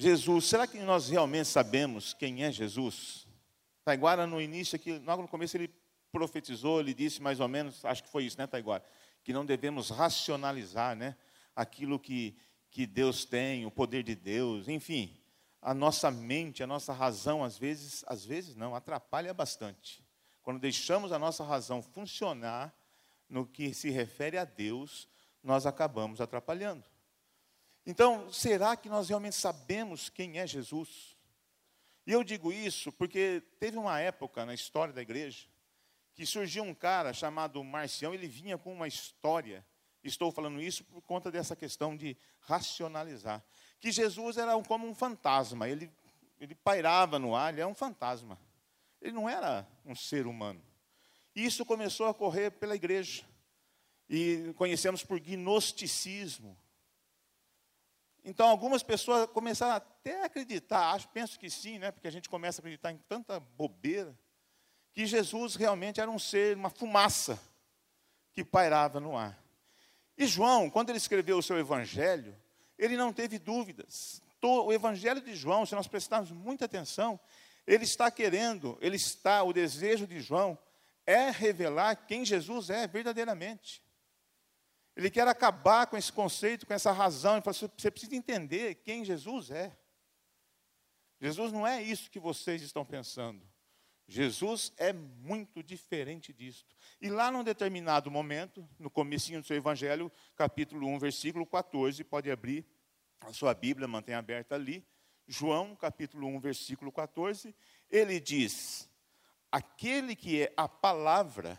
Jesus, será que nós realmente sabemos quem é Jesus? Taiguara, no início, aqui, logo no começo, ele profetizou, ele disse mais ou menos, acho que foi isso, né, Taiguara? Que não devemos racionalizar, né? Aquilo que, que Deus tem, o poder de Deus, enfim. A nossa mente, a nossa razão, às vezes, às vezes não, atrapalha bastante. Quando deixamos a nossa razão funcionar no que se refere a Deus, nós acabamos atrapalhando. Então, será que nós realmente sabemos quem é Jesus? E eu digo isso porque teve uma época na história da igreja que surgiu um cara chamado Marcião, ele vinha com uma história. Estou falando isso por conta dessa questão de racionalizar. Que Jesus era como um fantasma, ele, ele pairava no ar, ele é um fantasma. Ele não era um ser humano. E isso começou a correr pela igreja. E conhecemos por gnosticismo. Então, algumas pessoas começaram até a acreditar, acho, penso que sim, né, porque a gente começa a acreditar em tanta bobeira, que Jesus realmente era um ser, uma fumaça que pairava no ar. E João, quando ele escreveu o seu evangelho, ele não teve dúvidas. O evangelho de João, se nós prestarmos muita atenção, ele está querendo, ele está, o desejo de João é revelar quem Jesus é verdadeiramente. Ele quer acabar com esse conceito, com essa razão. Ele fala, você precisa entender quem Jesus é. Jesus não é isso que vocês estão pensando. Jesus é muito diferente disto. E lá num determinado momento, no comecinho do seu evangelho, capítulo 1, versículo 14, pode abrir a sua Bíblia, mantenha aberta ali. João, capítulo 1, versículo 14, ele diz: Aquele que é a palavra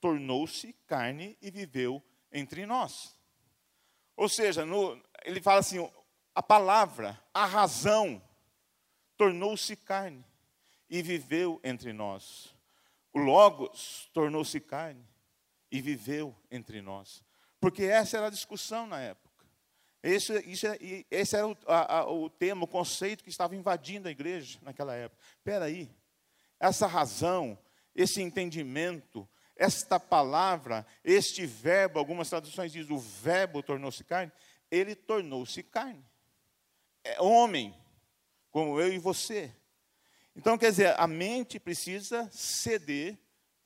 tornou-se carne e viveu entre nós. Ou seja, no, ele fala assim: a palavra, a razão, tornou-se carne e viveu entre nós. O Logos tornou-se carne e viveu entre nós. Porque essa era a discussão na época. Esse, isso, é, esse era o, a, a, o tema, o conceito que estava invadindo a igreja naquela época. Espera aí, essa razão, esse entendimento, esta palavra, este verbo, algumas traduções dizem o verbo tornou-se carne, ele tornou-se carne. É homem, como eu e você. Então, quer dizer, a mente precisa ceder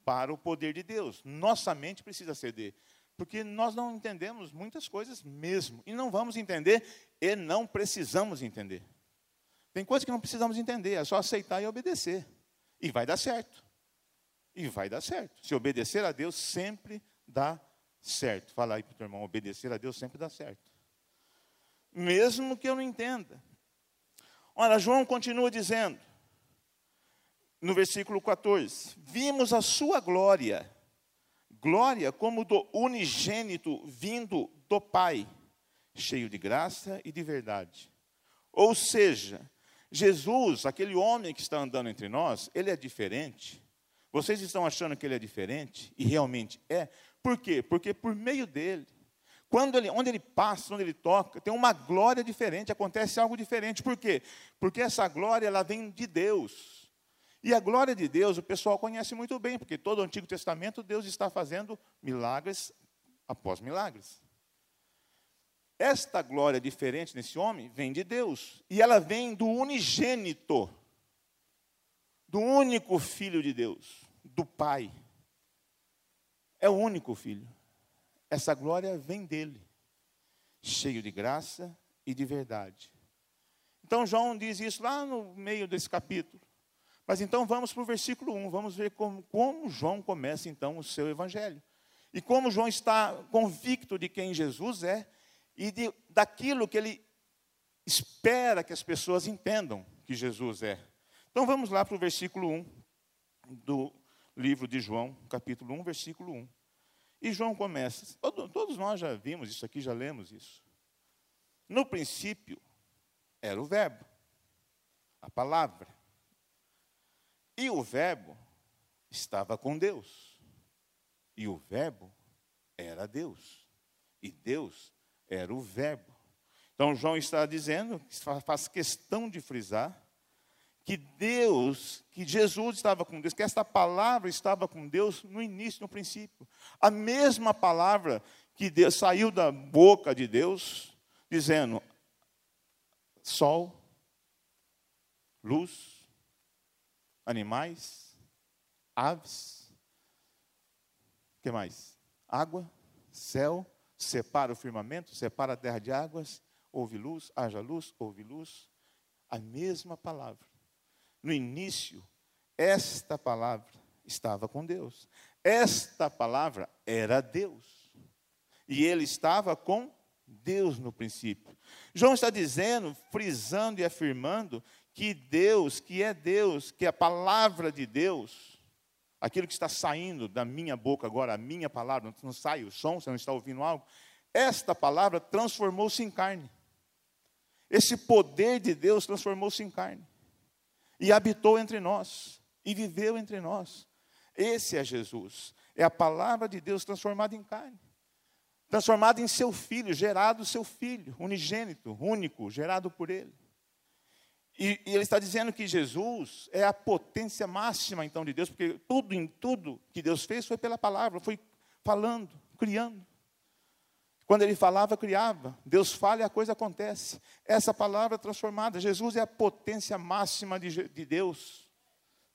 para o poder de Deus. Nossa mente precisa ceder. Porque nós não entendemos muitas coisas mesmo. E não vamos entender e não precisamos entender. Tem coisas que não precisamos entender, é só aceitar e obedecer. E vai dar certo. E vai dar certo. Se obedecer a Deus, sempre dá certo. Fala aí para o teu irmão, obedecer a Deus sempre dá certo. Mesmo que eu não entenda. Olha, João continua dizendo, no versículo 14: Vimos a sua glória, glória como do unigênito vindo do Pai, cheio de graça e de verdade. Ou seja, Jesus, aquele homem que está andando entre nós, ele é diferente vocês estão achando que ele é diferente? E realmente é. Por quê? Porque por meio dele, quando ele, onde ele passa, onde ele toca, tem uma glória diferente, acontece algo diferente. Por quê? Porque essa glória ela vem de Deus. E a glória de Deus o pessoal conhece muito bem, porque todo o Antigo Testamento Deus está fazendo milagres após milagres. Esta glória diferente nesse homem vem de Deus, e ela vem do unigênito, do único Filho de Deus do Pai. É o único filho. Essa glória vem dele, cheio de graça e de verdade. Então João diz isso lá no meio desse capítulo. Mas então vamos para o versículo 1, vamos ver como, como João começa então o seu evangelho. E como João está convicto de quem Jesus é e de, daquilo que ele espera que as pessoas entendam que Jesus é. Então vamos lá para o versículo 1 do livro de João, capítulo 1, versículo 1. E João começa, todos nós já vimos isso aqui, já lemos isso. No princípio era o Verbo, a palavra. E o Verbo estava com Deus. E o Verbo era Deus. E Deus era o Verbo. Então João está dizendo, faz questão de frisar, que Deus, que Jesus estava com Deus, que esta palavra estava com Deus no início, no princípio. A mesma palavra que Deus, saiu da boca de Deus, dizendo: sol luz, animais, aves, que mais? Água, céu, separa o firmamento, separa a terra de águas, houve luz, haja luz, houve luz. A mesma palavra. No início, esta palavra estava com Deus. Esta palavra era Deus. E ele estava com Deus no princípio. João está dizendo, frisando e afirmando que Deus, que é Deus, que a palavra de Deus, aquilo que está saindo da minha boca agora, a minha palavra, não sai o som, você não está ouvindo algo, esta palavra transformou-se em carne. Esse poder de Deus transformou-se em carne e habitou entre nós e viveu entre nós. Esse é Jesus. É a palavra de Deus transformada em carne. Transformada em seu filho, gerado seu filho, unigênito, único, gerado por ele. E, e, ele está dizendo que Jesus é a potência máxima então de Deus, porque tudo em tudo que Deus fez foi pela palavra, foi falando, criando. Quando ele falava, criava. Deus fala e a coisa acontece. Essa palavra transformada. Jesus é a potência máxima de, de Deus,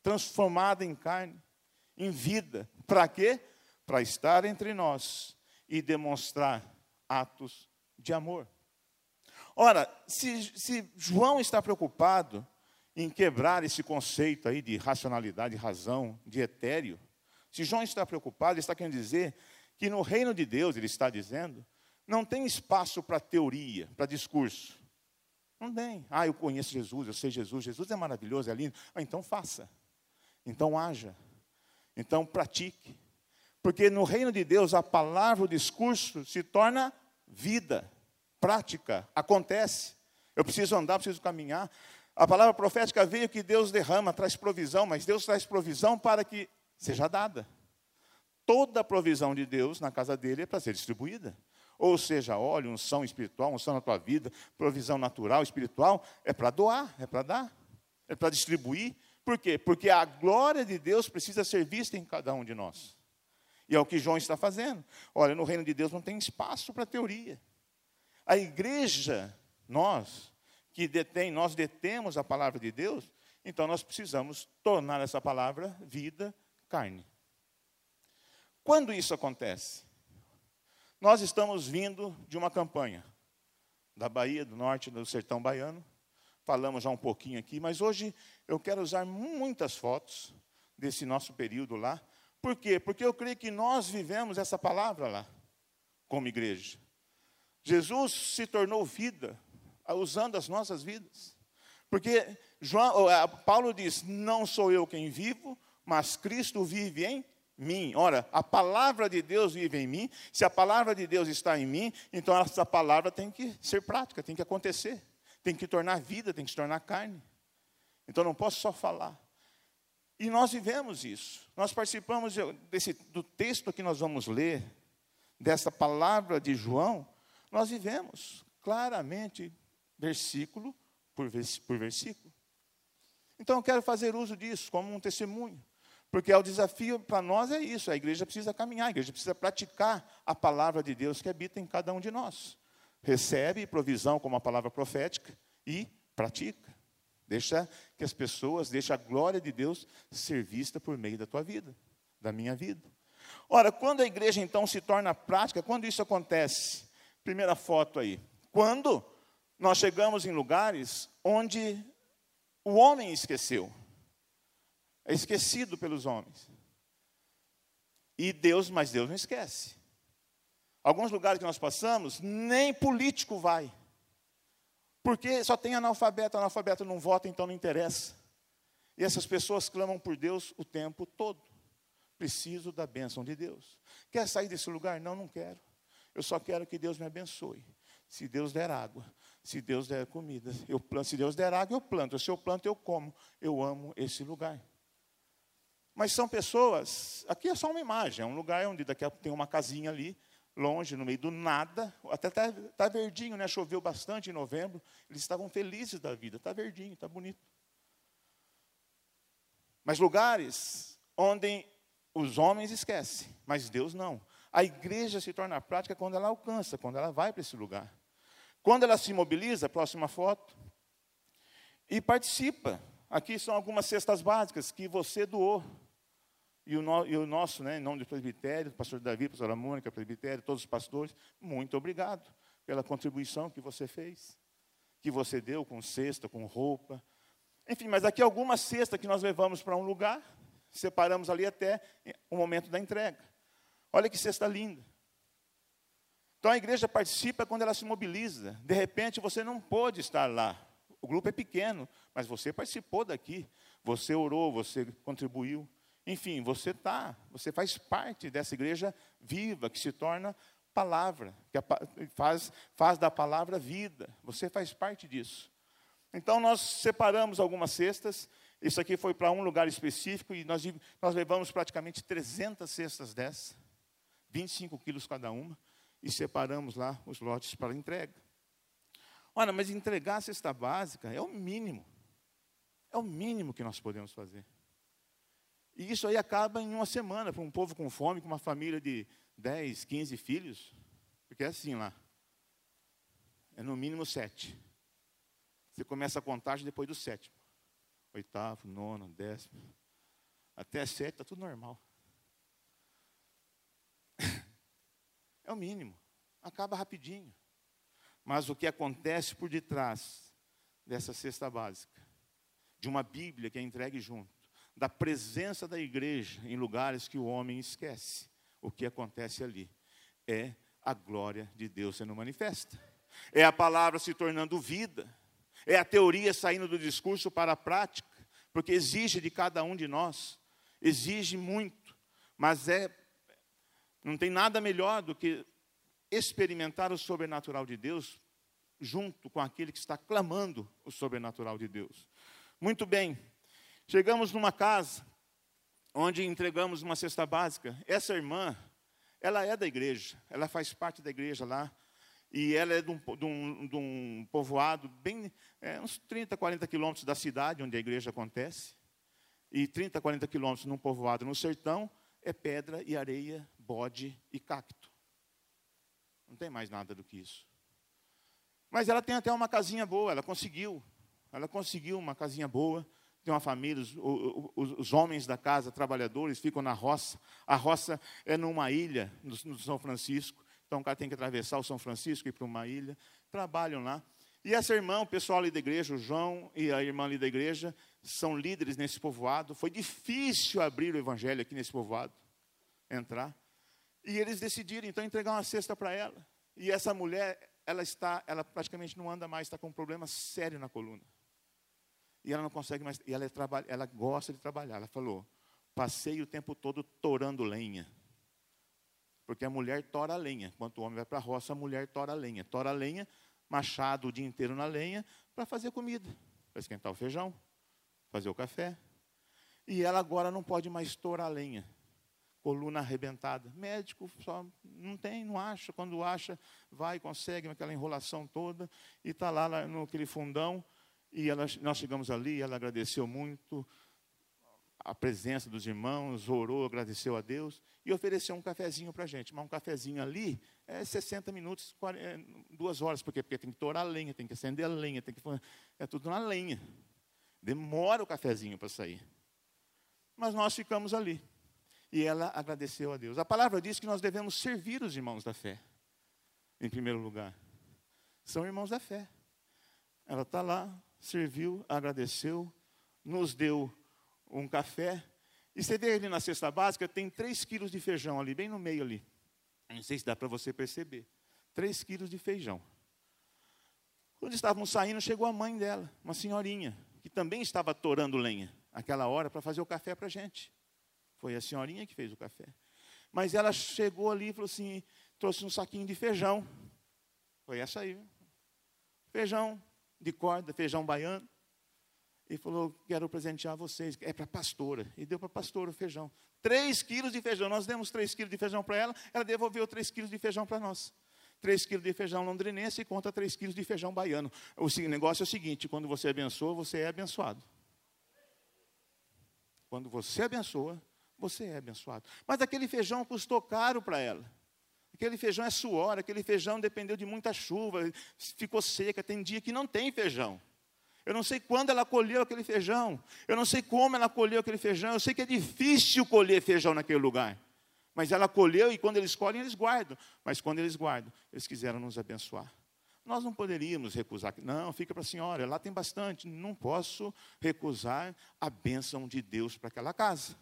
transformada em carne, em vida. Para quê? Para estar entre nós e demonstrar atos de amor. Ora, se, se João está preocupado em quebrar esse conceito aí de racionalidade, razão, de etéreo, se João está preocupado, ele está querendo dizer que no reino de Deus, ele está dizendo, não tem espaço para teoria, para discurso. Não tem. Ah, eu conheço Jesus, eu sei Jesus, Jesus é maravilhoso, é lindo. Ah, então faça. Então haja. Então pratique. Porque no reino de Deus a palavra, o discurso se torna vida, prática, acontece. Eu preciso andar, preciso caminhar. A palavra profética veio que Deus derrama, traz provisão, mas Deus traz provisão para que seja dada. Toda a provisão de Deus na casa dele é para ser distribuída. Ou seja, óleo, unção espiritual, unção na tua vida, provisão natural, espiritual, é para doar, é para dar, é para distribuir. Por quê? Porque a glória de Deus precisa ser vista em cada um de nós. E é o que João está fazendo. Olha, no reino de Deus não tem espaço para teoria. A igreja, nós, que detém, nós detemos a palavra de Deus, então nós precisamos tornar essa palavra vida, carne. Quando isso acontece? Nós estamos vindo de uma campanha da Bahia, do norte, do sertão baiano. Falamos já um pouquinho aqui, mas hoje eu quero usar muitas fotos desse nosso período lá. Por quê? Porque eu creio que nós vivemos essa palavra lá, como igreja. Jesus se tornou vida, usando as nossas vidas. Porque João, Paulo diz: Não sou eu quem vivo, mas Cristo vive em mim. Ora, a palavra de Deus vive em mim. Se a palavra de Deus está em mim, então essa palavra tem que ser prática, tem que acontecer. Tem que tornar vida, tem que se tornar carne. Então não posso só falar. E nós vivemos isso. Nós participamos desse, do texto que nós vamos ler, dessa palavra de João, nós vivemos claramente, versículo por versículo. Então eu quero fazer uso disso como um testemunho. Porque é o desafio para nós é isso, a igreja precisa caminhar, a igreja precisa praticar a palavra de Deus que habita em cada um de nós. Recebe provisão como a palavra profética e pratica. Deixa que as pessoas, deixa a glória de Deus ser vista por meio da tua vida, da minha vida. Ora, quando a igreja então se torna prática, quando isso acontece? Primeira foto aí. Quando nós chegamos em lugares onde o homem esqueceu é esquecido pelos homens. E Deus, mas Deus não esquece. Alguns lugares que nós passamos, nem político vai. Porque só tem analfabeto, analfabeto não vota, então não interessa. E essas pessoas clamam por Deus o tempo todo. Preciso da bênção de Deus. Quer sair desse lugar? Não, não quero. Eu só quero que Deus me abençoe. Se Deus der água, se Deus der comida, eu planto. Se Deus der água, eu planto. Se eu planto, eu como. Eu amo esse lugar. Mas são pessoas, aqui é só uma imagem, é um lugar onde daqui a pouco tem uma casinha ali, longe, no meio do nada, até está tá verdinho, né? choveu bastante em novembro, eles estavam felizes da vida, está verdinho, está bonito. Mas lugares onde os homens esquecem, mas Deus não. A igreja se torna prática quando ela alcança, quando ela vai para esse lugar. Quando ela se mobiliza, próxima foto, e participa aqui são algumas cestas básicas que você doou. E o, no, e o nosso, né, em nome do presbitério, pastor Davi, pastora Mônica, presbitério, todos os pastores, muito obrigado pela contribuição que você fez, que você deu com cesta, com roupa. Enfim, mas aqui algumas cestas que nós levamos para um lugar, separamos ali até o momento da entrega. Olha que cesta linda. Então a igreja participa quando ela se mobiliza. De repente você não pôde estar lá. O grupo é pequeno, mas você participou daqui. Você orou, você contribuiu. Enfim, você está, você faz parte dessa igreja viva que se torna palavra, que faz, faz da palavra vida. Você faz parte disso. Então nós separamos algumas cestas. Isso aqui foi para um lugar específico e nós, nós levamos praticamente 300 cestas dessas, 25 quilos cada uma, e separamos lá os lotes para entrega. Olha, mas entregar a cesta básica é o mínimo. É o mínimo que nós podemos fazer. E isso aí acaba em uma semana para um povo com fome, com uma família de 10, 15 filhos. Porque é assim lá. É no mínimo sete. Você começa a contagem depois do sétimo. Oitavo, nono, décimo. Até sete está tudo normal. É o mínimo. Acaba rapidinho. Mas o que acontece por detrás dessa cesta básica, de uma Bíblia que é entregue junto, da presença da igreja em lugares que o homem esquece. O que acontece ali é a glória de Deus sendo manifesta. É a palavra se tornando vida. É a teoria saindo do discurso para a prática, porque exige de cada um de nós, exige muito, mas é não tem nada melhor do que experimentar o sobrenatural de Deus junto com aquele que está clamando o sobrenatural de Deus. Muito bem. Chegamos numa casa onde entregamos uma cesta básica. Essa irmã, ela é da igreja, ela faz parte da igreja lá. E ela é de um, de um, de um povoado bem, é, uns 30, 40 quilômetros da cidade onde a igreja acontece. E 30, 40 quilômetros num povoado no sertão é pedra e areia, bode e cacto. Não tem mais nada do que isso. Mas ela tem até uma casinha boa, ela conseguiu. Ela conseguiu uma casinha boa tem uma família, os, os, os, homens da casa, trabalhadores, ficam na roça. A roça é numa ilha, no, no São Francisco. Então o cara tem que atravessar o São Francisco e ir para uma ilha. Trabalham lá. E essa irmã, o pessoal ali da igreja, o João e a irmã ali da igreja, são líderes nesse povoado. Foi difícil abrir o evangelho aqui nesse povoado, entrar. E eles decidiram então entregar uma cesta para ela. E essa mulher, ela está, ela praticamente não anda mais, está com um problema sério na coluna. E ela não consegue mais. E ela, é ela gosta de trabalhar. Ela falou: passei o tempo todo torando lenha. Porque a mulher tora a lenha. Enquanto o homem vai para a roça, a mulher tora a lenha. Tora a lenha, machado o dia inteiro na lenha, para fazer comida. Para esquentar o feijão, fazer o café. E ela agora não pode mais torar a lenha. Coluna arrebentada. Médico só não tem, não acha. Quando acha, vai, consegue aquela enrolação toda. E está lá naquele fundão e ela, nós chegamos ali, ela agradeceu muito a presença dos irmãos, orou, agradeceu a Deus e ofereceu um cafezinho para a gente. Mas um cafezinho ali é 60 minutos, 40, é, duas horas, porque, porque tem que torar a lenha, tem que acender a lenha, tem que é tudo na lenha. Demora o cafezinho para sair. Mas nós ficamos ali. E ela agradeceu a Deus. A palavra diz que nós devemos servir os irmãos da fé, em primeiro lugar. São irmãos da fé. Ela está lá, serviu, agradeceu, nos deu um café. E você vê ali na cesta básica, tem 3 quilos de feijão ali, bem no meio ali. Não sei se dá para você perceber. 3 quilos de feijão. Quando estávamos saindo, chegou a mãe dela, uma senhorinha, que também estava torando lenha, aquela hora, para fazer o café para a gente. Foi a senhorinha que fez o café. Mas ela chegou ali e falou assim: trouxe um saquinho de feijão. Foi essa aí. Feijão, de corda, feijão baiano. E falou: Quero presentear vocês. É para a pastora. E deu para a pastora o feijão. Três quilos de feijão. Nós demos três quilos de feijão para ela. Ela devolveu três quilos de feijão para nós. Três quilos de feijão londrinense e conta três quilos de feijão baiano. O negócio é o seguinte: quando você abençoa, você é abençoado. Quando você abençoa, você é abençoado. Mas aquele feijão custou caro para ela. Aquele feijão é suor, aquele feijão dependeu de muita chuva, ficou seca, tem dia que não tem feijão. Eu não sei quando ela colheu aquele feijão. Eu não sei como ela colheu aquele feijão. Eu sei que é difícil colher feijão naquele lugar. Mas ela colheu e quando eles colhem, eles guardam. Mas quando eles guardam, eles quiseram nos abençoar. Nós não poderíamos recusar. Não, fica para a senhora, lá tem bastante. Não posso recusar a bênção de Deus para aquela casa.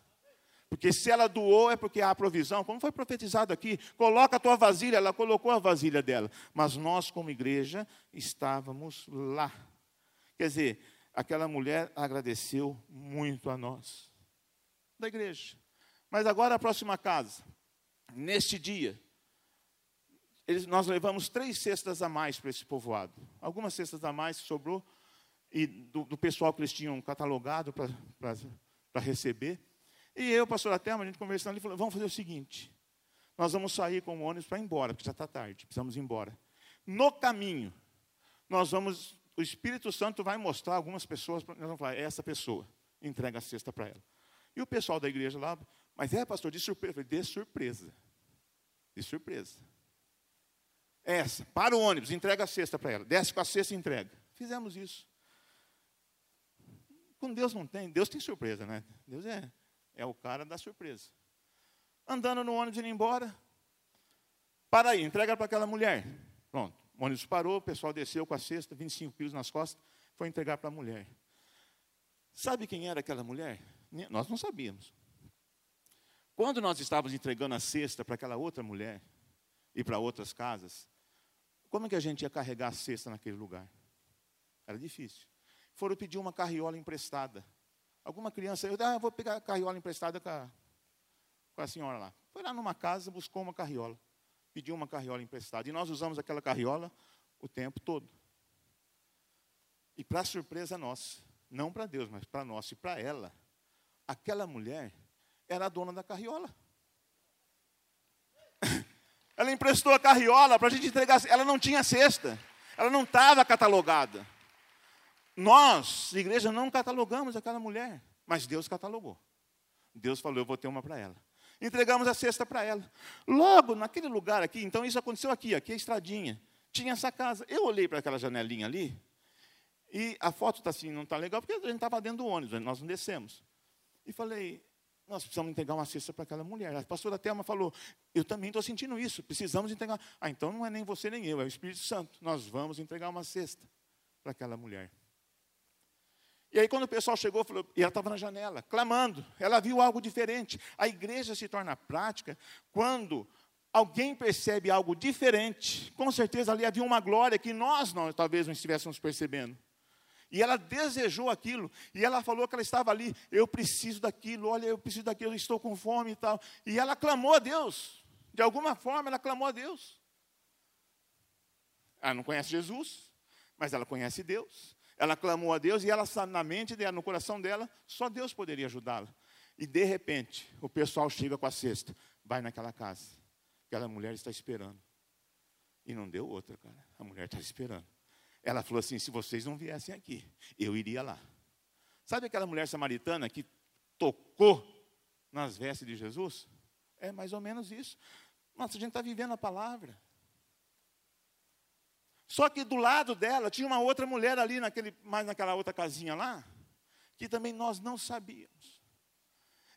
Porque se ela doou é porque há provisão, como foi profetizado aqui, coloca a tua vasilha, ela colocou a vasilha dela. Mas nós, como igreja, estávamos lá. Quer dizer, aquela mulher agradeceu muito a nós, da igreja. Mas agora a próxima casa. Neste dia, eles, nós levamos três cestas a mais para esse povoado. Algumas cestas a mais sobrou, e do, do pessoal que eles tinham catalogado para receber. E eu, pastor Atelma, a gente conversando ali, falou, vamos fazer o seguinte, nós vamos sair com o ônibus para ir embora, porque já está tarde, precisamos ir embora. No caminho, nós vamos, o Espírito Santo vai mostrar algumas pessoas, nós vamos falar, é essa pessoa, entrega a cesta para ela. E o pessoal da igreja lá, mas é, pastor, de surpresa. Falei, de surpresa. De surpresa. Essa, para o ônibus, entrega a cesta para ela. Desce com a cesta e entrega. Fizemos isso. Com Deus não tem, Deus tem surpresa, né? Deus é, é o cara da surpresa. Andando no ônibus indo embora. Para aí, entrega para aquela mulher. Pronto. O ônibus parou, o pessoal desceu com a cesta, 25 quilos nas costas, foi entregar para a mulher. Sabe quem era aquela mulher? Nós não sabíamos. Quando nós estávamos entregando a cesta para aquela outra mulher e para outras casas, como é que a gente ia carregar a cesta naquele lugar? Era difícil. Foram pedir uma carriola emprestada. Alguma criança, eu ah, vou pegar a carriola emprestada com a, com a senhora lá. Foi lá numa casa, buscou uma carriola. Pediu uma carriola emprestada. E nós usamos aquela carriola o tempo todo. E para surpresa nossa, não para Deus, mas para nós e para ela, aquela mulher era a dona da carriola. Ela emprestou a carriola para a gente entregar. Ela não tinha cesta. Ela não estava catalogada. Nós, igreja, não catalogamos aquela mulher. Mas Deus catalogou. Deus falou: Eu vou ter uma para ela. Entregamos a cesta para ela. Logo, naquele lugar aqui, então isso aconteceu aqui, aqui é a estradinha. Tinha essa casa. Eu olhei para aquela janelinha ali. E a foto está assim, não está legal, porque a gente estava dentro do ônibus, nós não descemos. E falei, nós precisamos entregar uma cesta para aquela mulher. A pastora Thelma falou, eu também estou sentindo isso, precisamos entregar. Ah, então não é nem você nem eu, é o Espírito Santo. Nós vamos entregar uma cesta para aquela mulher. E aí, quando o pessoal chegou, falou, e ela estava na janela, clamando, ela viu algo diferente. A igreja se torna prática quando alguém percebe algo diferente. Com certeza ali havia uma glória que nós não, talvez não estivéssemos percebendo. E ela desejou aquilo. E ela falou que ela estava ali. Eu preciso daquilo. Olha, eu preciso daquilo. Eu estou com fome e tal. E ela clamou a Deus. De alguma forma, ela clamou a Deus. Ela não conhece Jesus, mas ela conhece Deus. Ela clamou a Deus e ela na mente dela, no coração dela, só Deus poderia ajudá-la. E de repente, o pessoal chega com a cesta, vai naquela casa. Aquela mulher está esperando. E não deu outra, cara. A mulher está esperando. Ela falou assim: se vocês não viessem aqui, eu iria lá. Sabe aquela mulher samaritana que tocou nas vestes de Jesus? É mais ou menos isso. Nossa, a gente está vivendo a palavra. Só que do lado dela tinha uma outra mulher ali, naquele, mais naquela outra casinha lá, que também nós não sabíamos.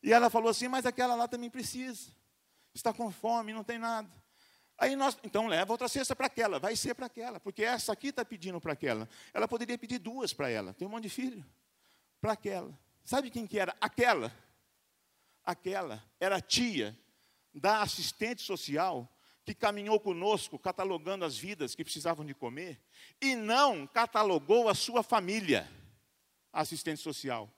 E ela falou assim: mas aquela lá também precisa. Está com fome, não tem nada. Aí nós, então leva outra cesta para aquela, vai ser para aquela, porque essa aqui está pedindo para aquela. Ela poderia pedir duas para ela, tem um monte de filho, para aquela. Sabe quem que era? Aquela. Aquela era a tia da assistente social que caminhou conosco catalogando as vidas que precisavam de comer e não catalogou a sua família, a assistente social.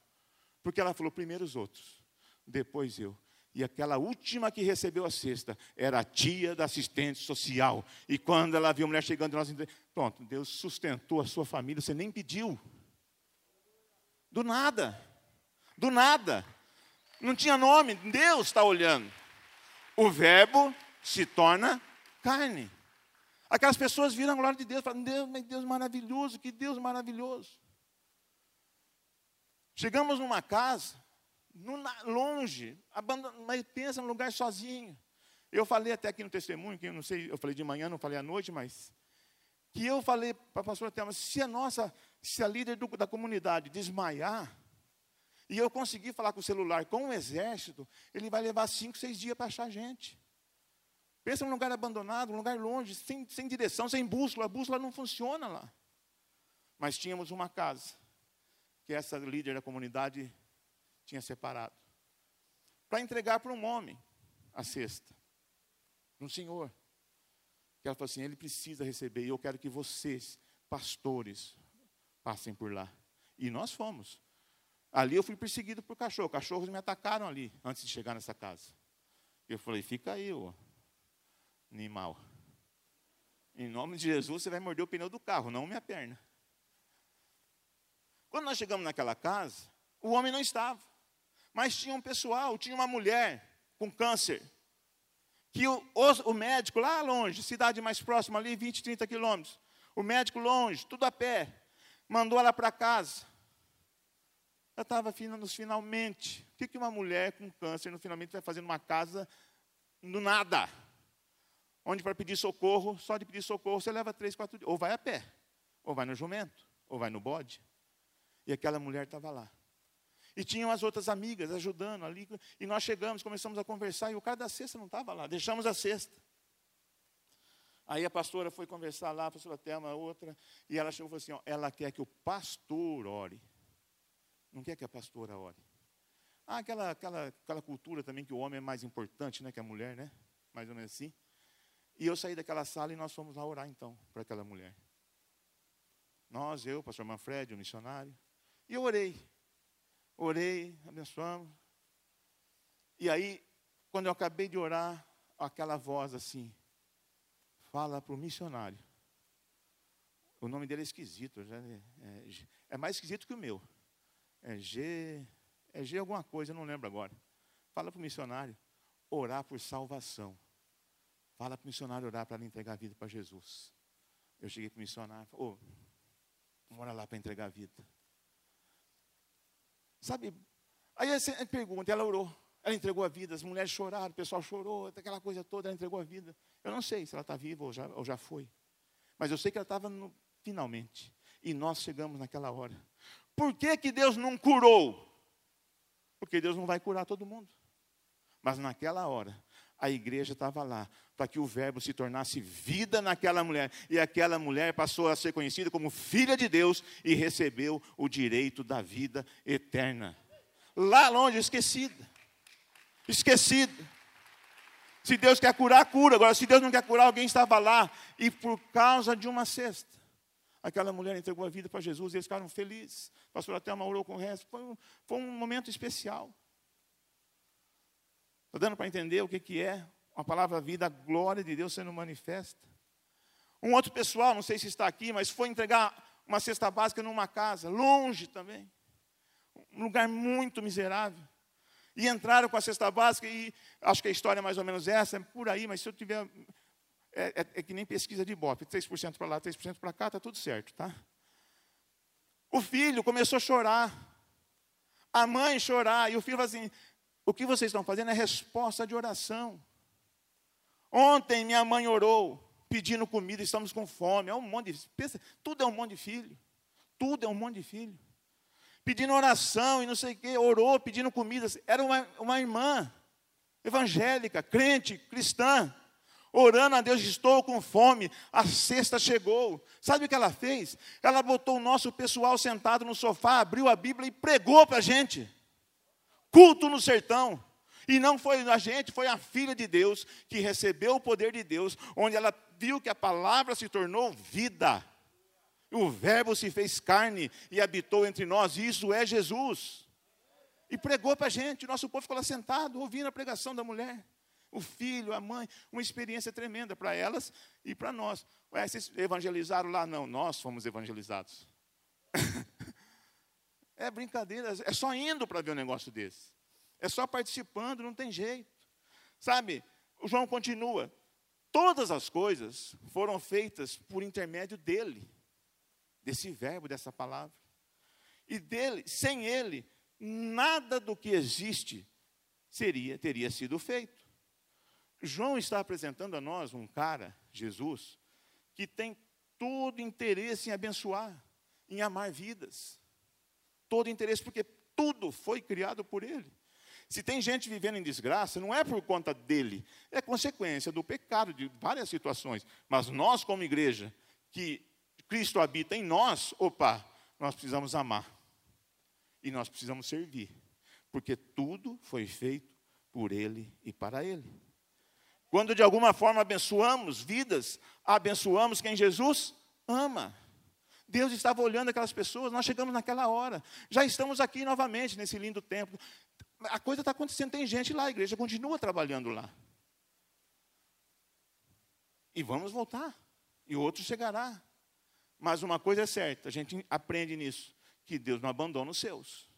Porque ela falou primeiro os outros, depois eu. E aquela última que recebeu a cesta era a tia da assistente social. E quando ela viu a mulher chegando, nós pronto, Deus sustentou a sua família, você nem pediu. Do nada. Do nada. Não tinha nome, Deus está olhando. O verbo se torna carne. Aquelas pessoas viram a glória de Deus, falam, Deus, meu Deus maravilhoso, que Deus maravilhoso. Chegamos numa casa, longe, mas pensa num lugar sozinho. Eu falei até aqui no testemunho, que eu não sei, eu falei de manhã, não falei à noite, mas que eu falei para a pastora Thelma, se a nossa, Se a líder do, da comunidade desmaiar, e eu conseguir falar com o celular com o exército, ele vai levar cinco, seis dias para achar gente. Pensa num lugar abandonado, um lugar longe, sem, sem direção, sem bússola. A bússola não funciona lá. Mas tínhamos uma casa que essa líder da comunidade tinha separado para entregar para um homem a cesta, um senhor. Que ela falou assim: ele precisa receber, e eu quero que vocês, pastores, passem por lá. E nós fomos. Ali eu fui perseguido por cachorro. Cachorros me atacaram ali, antes de chegar nessa casa. Eu falei: fica aí, ô animal. Em nome de Jesus, você vai morder o pneu do carro, não minha perna. Quando nós chegamos naquela casa, o homem não estava. Mas tinha um pessoal, tinha uma mulher com câncer. Que o, o, médico lá longe, cidade mais próxima ali, 20, 30 quilômetros. O médico longe, tudo a pé. Mandou ela para casa. Ela estava nos finalmente. O que, que uma mulher com câncer no finalmente vai fazer numa casa do nada? Onde para pedir socorro, só de pedir socorro, você leva três, quatro dias. Ou vai a pé, ou vai no jumento, ou vai no bode. E aquela mulher estava lá. E tinham as outras amigas ajudando ali. E nós chegamos, começamos a conversar, e o cara da cesta não estava lá, deixamos a cesta. Aí a pastora foi conversar lá, a pastora Thelma, outra, e ela chegou e falou assim: ó, ela quer que o pastor ore. Não quer que a pastora ore. Ah, aquela, aquela, aquela cultura também que o homem é mais importante né, que a mulher, né? Mais ou menos assim. E eu saí daquela sala e nós fomos lá orar então para aquela mulher. Nós, eu, o pastor Manfred, o missionário. E eu orei. Orei, abençoamos. E aí, quando eu acabei de orar, aquela voz assim, fala para o missionário. O nome dele é esquisito, é, é, é, mais esquisito que o meu. É G, é G alguma coisa, eu não lembro agora. Fala para o missionário orar por salvação. Fala para o missionário orar para entregar a vida para Jesus. Eu cheguei para o missionário, ô, oh, vamos lá para entregar a vida. Sabe? Aí a pergunta, ela orou. Ela entregou a vida, as mulheres choraram, o pessoal chorou, aquela coisa toda, ela entregou a vida. Eu não sei se ela está viva ou já, ou já foi. Mas eu sei que ela estava finalmente. E nós chegamos naquela hora. Por que, que Deus não curou? Porque Deus não vai curar todo mundo. Mas naquela hora, a igreja estava lá, para que o Verbo se tornasse vida naquela mulher. E aquela mulher passou a ser conhecida como filha de Deus e recebeu o direito da vida eterna. Lá longe, esquecida. Esquecida. Se Deus quer curar, cura. Agora, se Deus não quer curar, alguém estava lá. E por causa de uma cesta, aquela mulher entregou a vida para Jesus e eles ficaram felizes. Pastor até orou com o resto. Foi um, foi um momento especial. Está dando para entender o que, que é uma palavra vida, a glória de Deus sendo manifesta. Um outro pessoal, não sei se está aqui, mas foi entregar uma cesta básica numa casa, longe também. Um lugar muito miserável. E entraram com a cesta básica, e acho que a história é mais ou menos essa, é por aí, mas se eu tiver. É, é, é que nem pesquisa de Bob, 3% para lá, 3% para cá, está tudo certo, tá? O filho começou a chorar. A mãe chorar, e o filho assim: o que vocês estão fazendo é resposta de oração. Ontem minha mãe orou, pedindo comida, estamos com fome. É um monte de. Pensa, tudo é um monte de filho. Tudo é um monte de filho. Pedindo oração e não sei o quê, orou, pedindo comida. Era uma, uma irmã evangélica, crente, cristã, orando a Deus, estou com fome, a cesta chegou. Sabe o que ela fez? Ela botou o nosso pessoal sentado no sofá, abriu a Bíblia e pregou para a gente. Culto no sertão. E não foi a gente, foi a filha de Deus que recebeu o poder de Deus, onde ela viu que a palavra se tornou vida. O Verbo se fez carne e habitou entre nós, e isso é Jesus. E pregou para a gente, nosso povo ficou lá sentado, ouvindo a pregação da mulher. O filho, a mãe, uma experiência tremenda para elas e para nós. Ué, vocês evangelizaram lá? Não, nós fomos evangelizados. é brincadeira, é só indo para ver um negócio desse. É só participando, não tem jeito. Sabe, o João continua. Todas as coisas foram feitas por intermédio dele, desse verbo, dessa palavra. E dele, sem ele, nada do que existe seria teria sido feito. João está apresentando a nós um cara, Jesus, que tem todo interesse em abençoar. em amar vidas. Todo interesse, porque tudo foi criado por Ele. Se tem gente vivendo em desgraça, não é por conta dele, é consequência do pecado, de várias situações. Mas nós, como igreja, que Cristo habita em nós, opa, nós precisamos amar. E nós precisamos servir. Porque tudo foi feito por Ele e para Ele. Quando de alguma forma abençoamos vidas, abençoamos quem Jesus ama. Deus estava olhando aquelas pessoas, nós chegamos naquela hora. Já estamos aqui novamente nesse lindo templo. A coisa está acontecendo, tem gente lá, a igreja continua trabalhando lá. E vamos voltar. E outro chegará. Mas uma coisa é certa, a gente aprende nisso, que Deus não abandona os seus.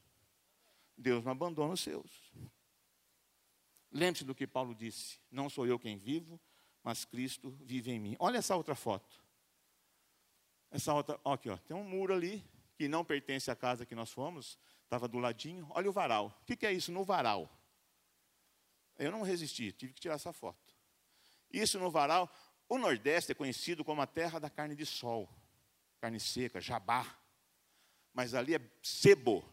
Deus não abandona os seus. Lembre-se do que Paulo disse: Não sou eu quem vivo, mas Cristo vive em mim. Olha essa outra foto. Essa outra, ó, aqui, ó, tem um muro ali que não pertence à casa que nós fomos, estava do ladinho. Olha o varal. O que, que é isso no varal? Eu não resisti, tive que tirar essa foto. Isso no varal, o Nordeste é conhecido como a terra da carne de sol, carne seca, jabá. Mas ali é sebo,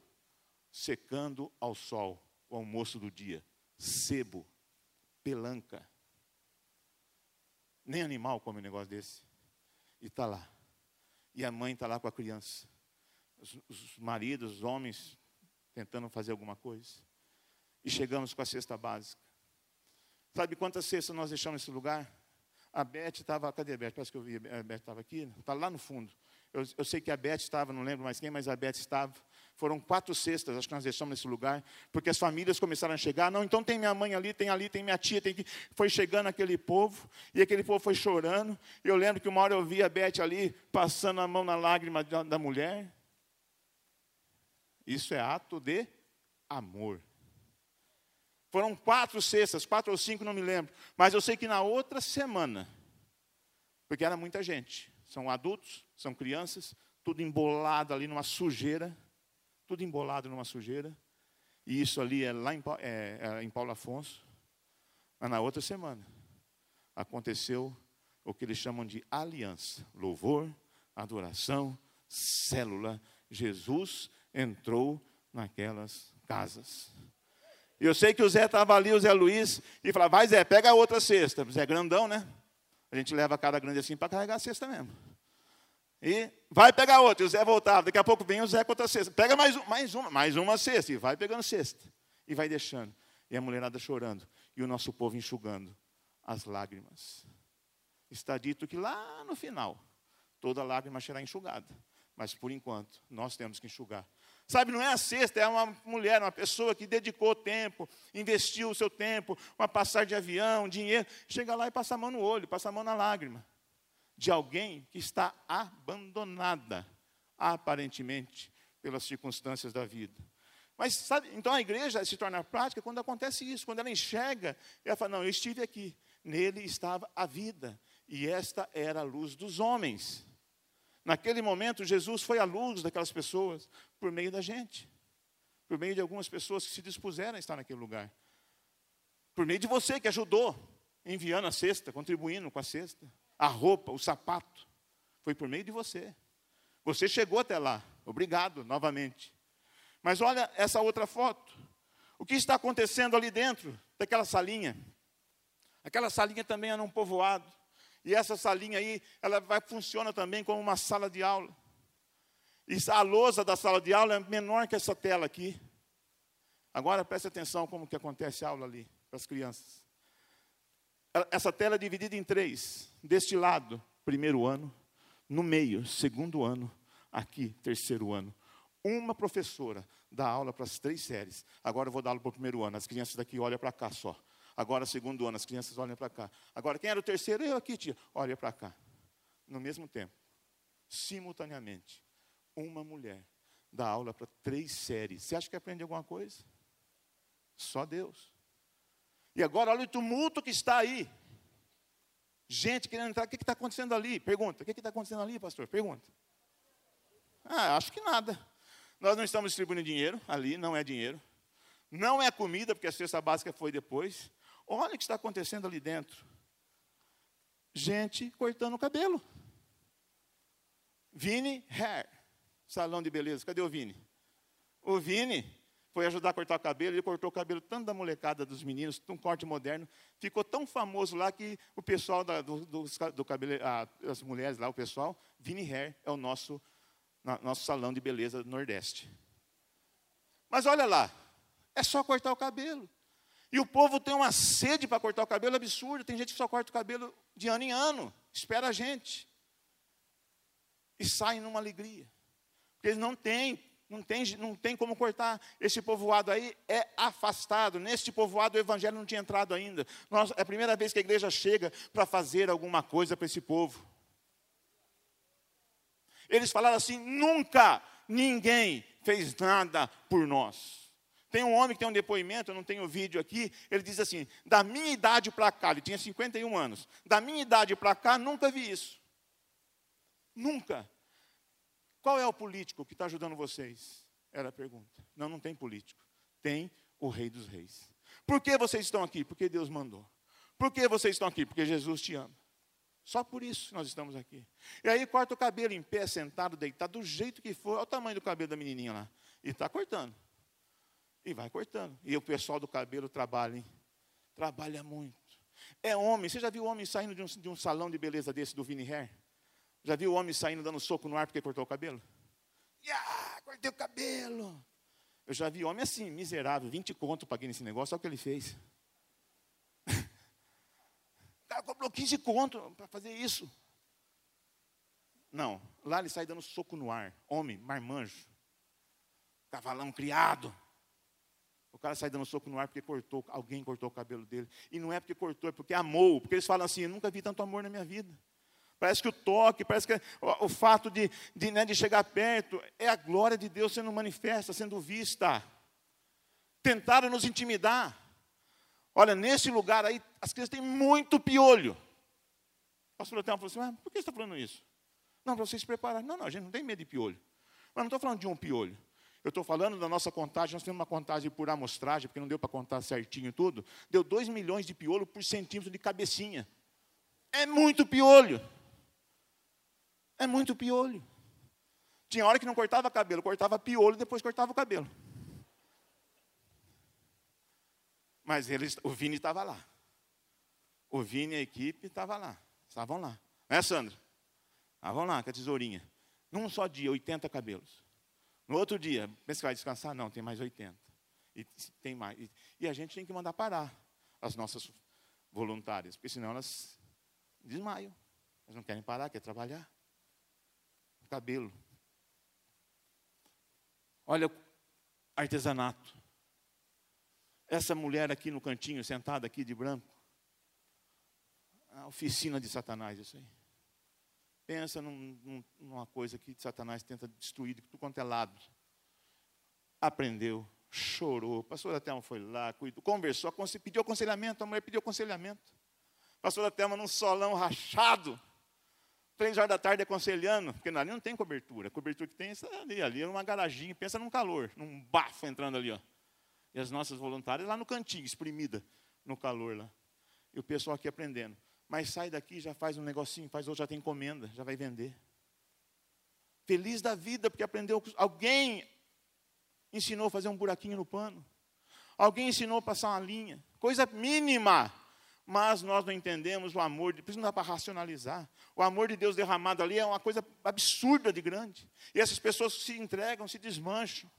secando ao sol, o almoço do dia sebo, pelanca. Nem animal come um negócio desse. E está lá. E a mãe está lá com a criança. Os, os, maridos, os homens, tentando fazer alguma coisa. E chegamos com a cesta básica. Sabe quantas cestas nós deixamos nesse lugar? A Beth estava. Cadê a Beth? Parece que eu vi. A Beth estava aqui. Está lá no fundo. Eu, eu, sei que a Beth estava, não lembro mais quem, mas a Beth estava. Foram quatro cestas, acho que nós deixamos nesse lugar, porque as famílias começaram a chegar. Não, então tem minha mãe ali, tem ali, tem minha tia, tem que. Foi chegando aquele povo, e aquele povo foi chorando. Eu lembro que uma hora eu vi a Beth ali passando a mão na lágrima da, da mulher. Isso é ato de amor. Foram quatro cestas, quatro ou cinco, não me lembro. Mas eu sei que na outra semana, porque era muita gente, são adultos, são crianças, tudo embolado ali numa sujeira tudo embolado numa sujeira. E isso ali é lá em, é, é em Paulo Afonso. Mas na outra semana aconteceu o que eles chamam de aliança: louvor, adoração, célula. Jesus entrou naquelas casas. Eu sei que o Zé estava ali, o Zé Luiz, e falava: vai Zé, pega a outra cesta. Zé é grandão, né? A gente leva a cara grande assim para carregar a cesta mesmo. E vai pegar outra. E o Zé voltava. Daqui a pouco vem o Zé com outra cesta. Pega mais, mais uma, mais uma cesta. E vai pegando cesta. E vai deixando. E a mulherada chorando. E o nosso povo enxugando as lágrimas. Está dito que lá no final, toda lágrima será enxugada. Mas por enquanto, nós temos que enxugar. Sabe, não é a cesta, é uma mulher, uma pessoa que dedicou tempo, investiu o seu tempo, uma passagem de avião, dinheiro. Chega lá e passa a mão no olho, passa a mão na lágrima de alguém que está abandonada, aparentemente, pelas circunstâncias da vida. Mas, sabe, então a igreja se torna prática quando acontece isso, quando ela enxerga, ela fala: Não, eu estive aqui, nele estava a vida, e esta era a luz dos homens. Naquele momento, Jesus foi a luz daquelas pessoas, por meio da gente, por meio de algumas pessoas que se dispuseram a estar naquele lugar, por meio de você que ajudou, enviando a cesta, contribuindo com a cesta a roupa, o sapato, foi por meio de você. Você chegou até lá. Obrigado novamente. Mas olha essa outra foto. O que está acontecendo ali dentro daquela salinha? Aquela salinha também era um povoado. E essa salinha aí, ela vai funciona também como uma sala de aula. E a lousa da sala de aula é menor que essa tela aqui. Agora preste atenção como que acontece a aula ali para as crianças. Essa tela é dividida em três. Deste lado, primeiro ano. No meio, segundo ano. Aqui, terceiro ano. Uma professora dá aula para as três séries. Agora eu vou dar aula para o primeiro ano. As crianças daqui olham para cá só. Agora, segundo ano, as crianças olham para cá. Agora, quem era o terceiro? Eu aqui, tia. Olha para cá. No mesmo tempo, simultaneamente, uma mulher dá aula para três séries. Você acha que aprende alguma coisa? Só Deus. E agora olha o tumulto que está aí. Gente querendo entrar, o que está acontecendo ali? Pergunta, o que está acontecendo ali, pastor? Pergunta. Ah, acho que nada. Nós não estamos distribuindo dinheiro ali, não é dinheiro. Não é comida, porque a cesta básica foi depois. Olha o que está acontecendo ali dentro. Gente cortando o cabelo. Vini Hair salão de beleza. Cadê o Vini? O Vini foi ajudar a cortar o cabelo, ele cortou o cabelo tanto da molecada dos meninos, um corte moderno, ficou tão famoso lá que o pessoal da, do, do, do cabelo, ah, as mulheres lá, o pessoal, Vini Hair é o nosso, nosso salão de beleza do Nordeste. Mas olha lá, é só cortar o cabelo. E o povo tem uma sede para cortar o cabelo absurda. Tem gente que só corta o cabelo de ano em ano. Espera a gente. E sai numa alegria. Porque eles não têm, não tem, não tem como cortar. Esse povoado aí é afastado. Neste povoado o evangelho não tinha entrado ainda. Nós, é a primeira vez que a igreja chega para fazer alguma coisa para esse povo. Eles falaram assim: nunca ninguém fez nada por nós. Tem um homem que tem um depoimento, eu não tenho vídeo aqui, ele diz assim: da minha idade para cá, ele tinha 51 anos, da minha idade para cá, nunca vi isso. Nunca. Qual é o político que está ajudando vocês? Era a pergunta. Não, não tem político. Tem o Rei dos Reis. Por que vocês estão aqui? Porque Deus mandou. Por que vocês estão aqui? Porque Jesus te ama. Só por isso nós estamos aqui. E aí corta o cabelo em pé, sentado, deitado, do jeito que for. Olha o tamanho do cabelo da menininha lá. E está cortando. E vai cortando. E o pessoal do cabelo trabalha, hein? Trabalha muito. É homem. Você já viu homem saindo de um, de um salão de beleza desse do Vini Hair? Já viu o homem saindo dando soco no ar porque cortou o cabelo? Ah, cortei o cabelo. Eu já vi homem assim, miserável, 20 conto paguei nesse negócio, olha o que ele fez. o cara cobrou 15 conto para fazer isso. Não, lá ele sai dando soco no ar. Homem, marmanjo. Cavalão criado. O cara sai dando soco no ar porque cortou, alguém cortou o cabelo dele. E não é porque cortou, é porque amou. Porque eles falam assim: eu nunca vi tanto amor na minha vida. Parece que o toque, parece que o, o fato de, de, né, de chegar perto é a glória de Deus sendo manifesta, sendo vista. Tentaram nos intimidar. Olha, nesse lugar aí, as crianças têm muito piolho. O pastor Otelmo falou assim: mas por que você está falando isso? Não, para vocês se prepararem. Não, não, a gente não tem medo de piolho. Mas não estou falando de um piolho. Eu estou falando da nossa contagem, nós temos uma contagem por amostragem, porque não deu para contar certinho tudo. Deu 2 milhões de piolho por centímetro de cabecinha. É muito piolho. É muito piolho. Tinha hora que não cortava cabelo, cortava piolho depois cortava o cabelo. Mas eles, o Vini estava lá. O Vini e a equipe estavam lá. Estavam lá. Não é, Sandra? Estavam lá com a tesourinha. Num só dia, 80 cabelos. No outro dia, pensa que vai descansar? Não, tem mais 80. E tem mais. E, e a gente tem que mandar parar as nossas voluntárias, porque senão elas desmaiam. Elas não querem parar, querem trabalhar. Cabelo. Olha artesanato. Essa mulher aqui no cantinho, sentada aqui de branco. A oficina de Satanás, isso aí. Pensa num, num, numa coisa que Satanás tenta destruir de tudo quanto é lado. Aprendeu, chorou. Pastor da Thelma foi lá, cuidou, conversou, pediu aconselhamento. A mulher pediu aconselhamento. Pastor da Thelma num solão rachado. Três horas da tarde aconselhando, porque ali não tem cobertura. A cobertura que tem é ali, ali é uma garaginha, pensa num calor, num bafo entrando ali, ó. E as nossas voluntárias lá no cantinho, espremida no calor lá. E o pessoal aqui aprendendo. Mas sai daqui, já faz um negocinho, faz outro, já tem encomenda, já vai vender. Feliz da vida, porque aprendeu. Alguém ensinou a fazer um buraquinho no pano. Alguém ensinou a passar uma linha. Coisa mínima. Mas nós não entendemos o amor, de, por isso não dá para racionalizar. O amor de Deus derramado ali é uma coisa absurda de grande. E essas pessoas se entregam, se desmancham.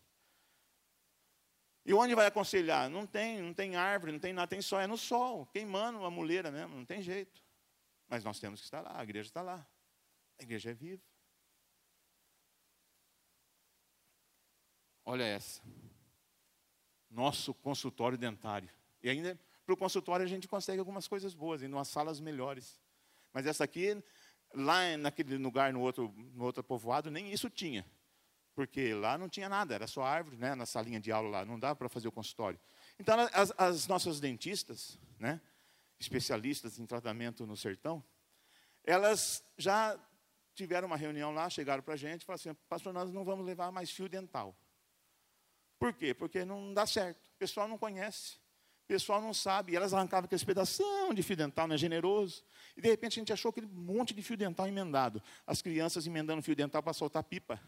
E onde vai aconselhar? Não tem, não tem árvore, não tem nada, tem só, é no sol, queimando uma muleira mesmo, não tem jeito. Mas nós temos que estar lá, a igreja está lá. A igreja é viva. Olha essa. Nosso consultório dentário. E ainda para o consultório a gente consegue algumas coisas boas, em umas salas melhores. Mas essa aqui, lá naquele lugar, no outro, no outro povoado, nem isso tinha porque lá não tinha nada, era só árvore, né, na salinha de aula lá, não dava para fazer o consultório. Então, as, as, nossas dentistas, né, especialistas em tratamento no sertão, elas já tiveram uma reunião lá, chegaram para a gente e falaram assim, pastor, nós não vamos levar mais fio dental. Por quê? Porque não dá certo, o pessoal não conhece, o pessoal não sabe. E elas arrancavam aquele pedação de fio dental, não é generoso. E de repente a gente achou aquele monte de fio dental emendado. As crianças emendando fio dental para soltar pipa.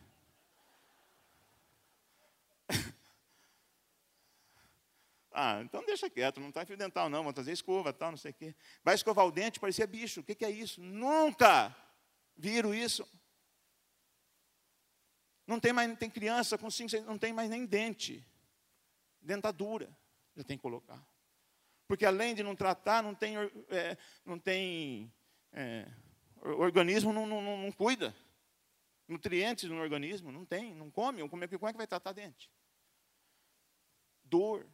ah, então deixa quieto, não está fio dental não, vão trazer escova, tal, não sei o quê. Vai escovar o dente, parecia bicho. O que, que é isso? Nunca viram isso. Não tem mais, tem criança com cinco, não tem mais nem dente, dentadura já tem que colocar. Porque além de não tratar, não tem, é, não tem é, o organismo não, não, não, cuida. Nutrientes no organismo, não tem, não come. Como é, como é que vai tratar dente? Dor.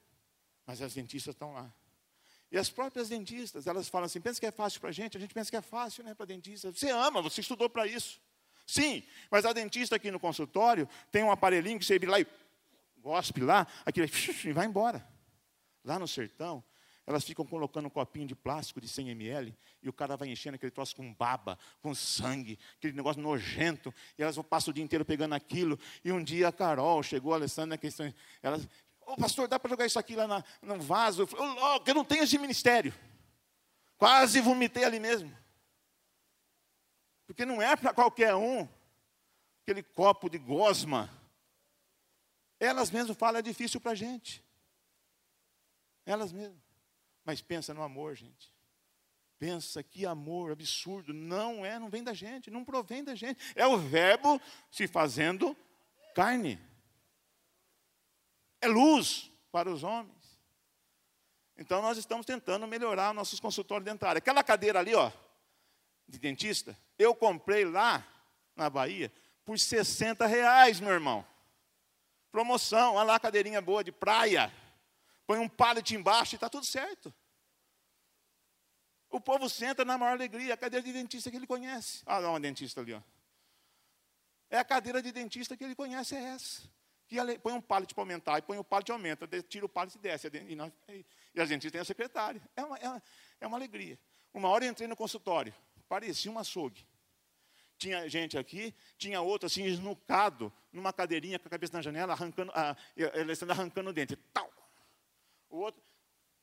Mas as dentistas estão lá. E as próprias dentistas, elas falam assim: pensa que é fácil para a gente? A gente pensa que é fácil né, para dentista. Você ama, você estudou para isso. Sim, mas a dentista aqui no consultório tem um aparelhinho que você vira lá e gospe lá, aquilo e vai embora. Lá no sertão, elas ficam colocando um copinho de plástico de 100 ml e o cara vai enchendo aquele troço com baba, com sangue, aquele negócio nojento, e elas passam o dia inteiro pegando aquilo. E um dia a Carol chegou, a Alessandra, questão, elas, ô oh, pastor, dá para jogar isso aqui lá na, no vaso? Eu falei, louco, eu não tenho esse ministério. Quase vomitei ali mesmo. Porque não é para qualquer um, aquele copo de gosma. Elas mesmas falam, é difícil para a gente. Elas mesmas. Mas pensa no amor, gente. Pensa que amor absurdo. Não é, não vem da gente, não provém da gente. É o verbo se fazendo carne. É luz para os homens. Então nós estamos tentando melhorar nossos consultórios dentários. Aquela cadeira ali, ó, de dentista, eu comprei lá na Bahia por 60 reais, meu irmão. Promoção, olha lá cadeirinha boa de praia põe um pallet embaixo e está tudo certo. O povo senta na maior alegria, a cadeira de dentista que ele conhece. Ah, não, uma dentista ali, ó. É a cadeira de dentista que ele conhece, é essa. Que põe um pallet para aumentar, e põe o pallet aumenta, tira o pallet e desce. E, nós, e a gente tem a secretária. É uma, é, uma, é uma alegria. Uma hora eu entrei no consultório, parecia um açougue. Tinha gente aqui, tinha outro assim, esnucado, numa cadeirinha com a cabeça na janela, arrancando, a, arrancando o dente. Tal, o outro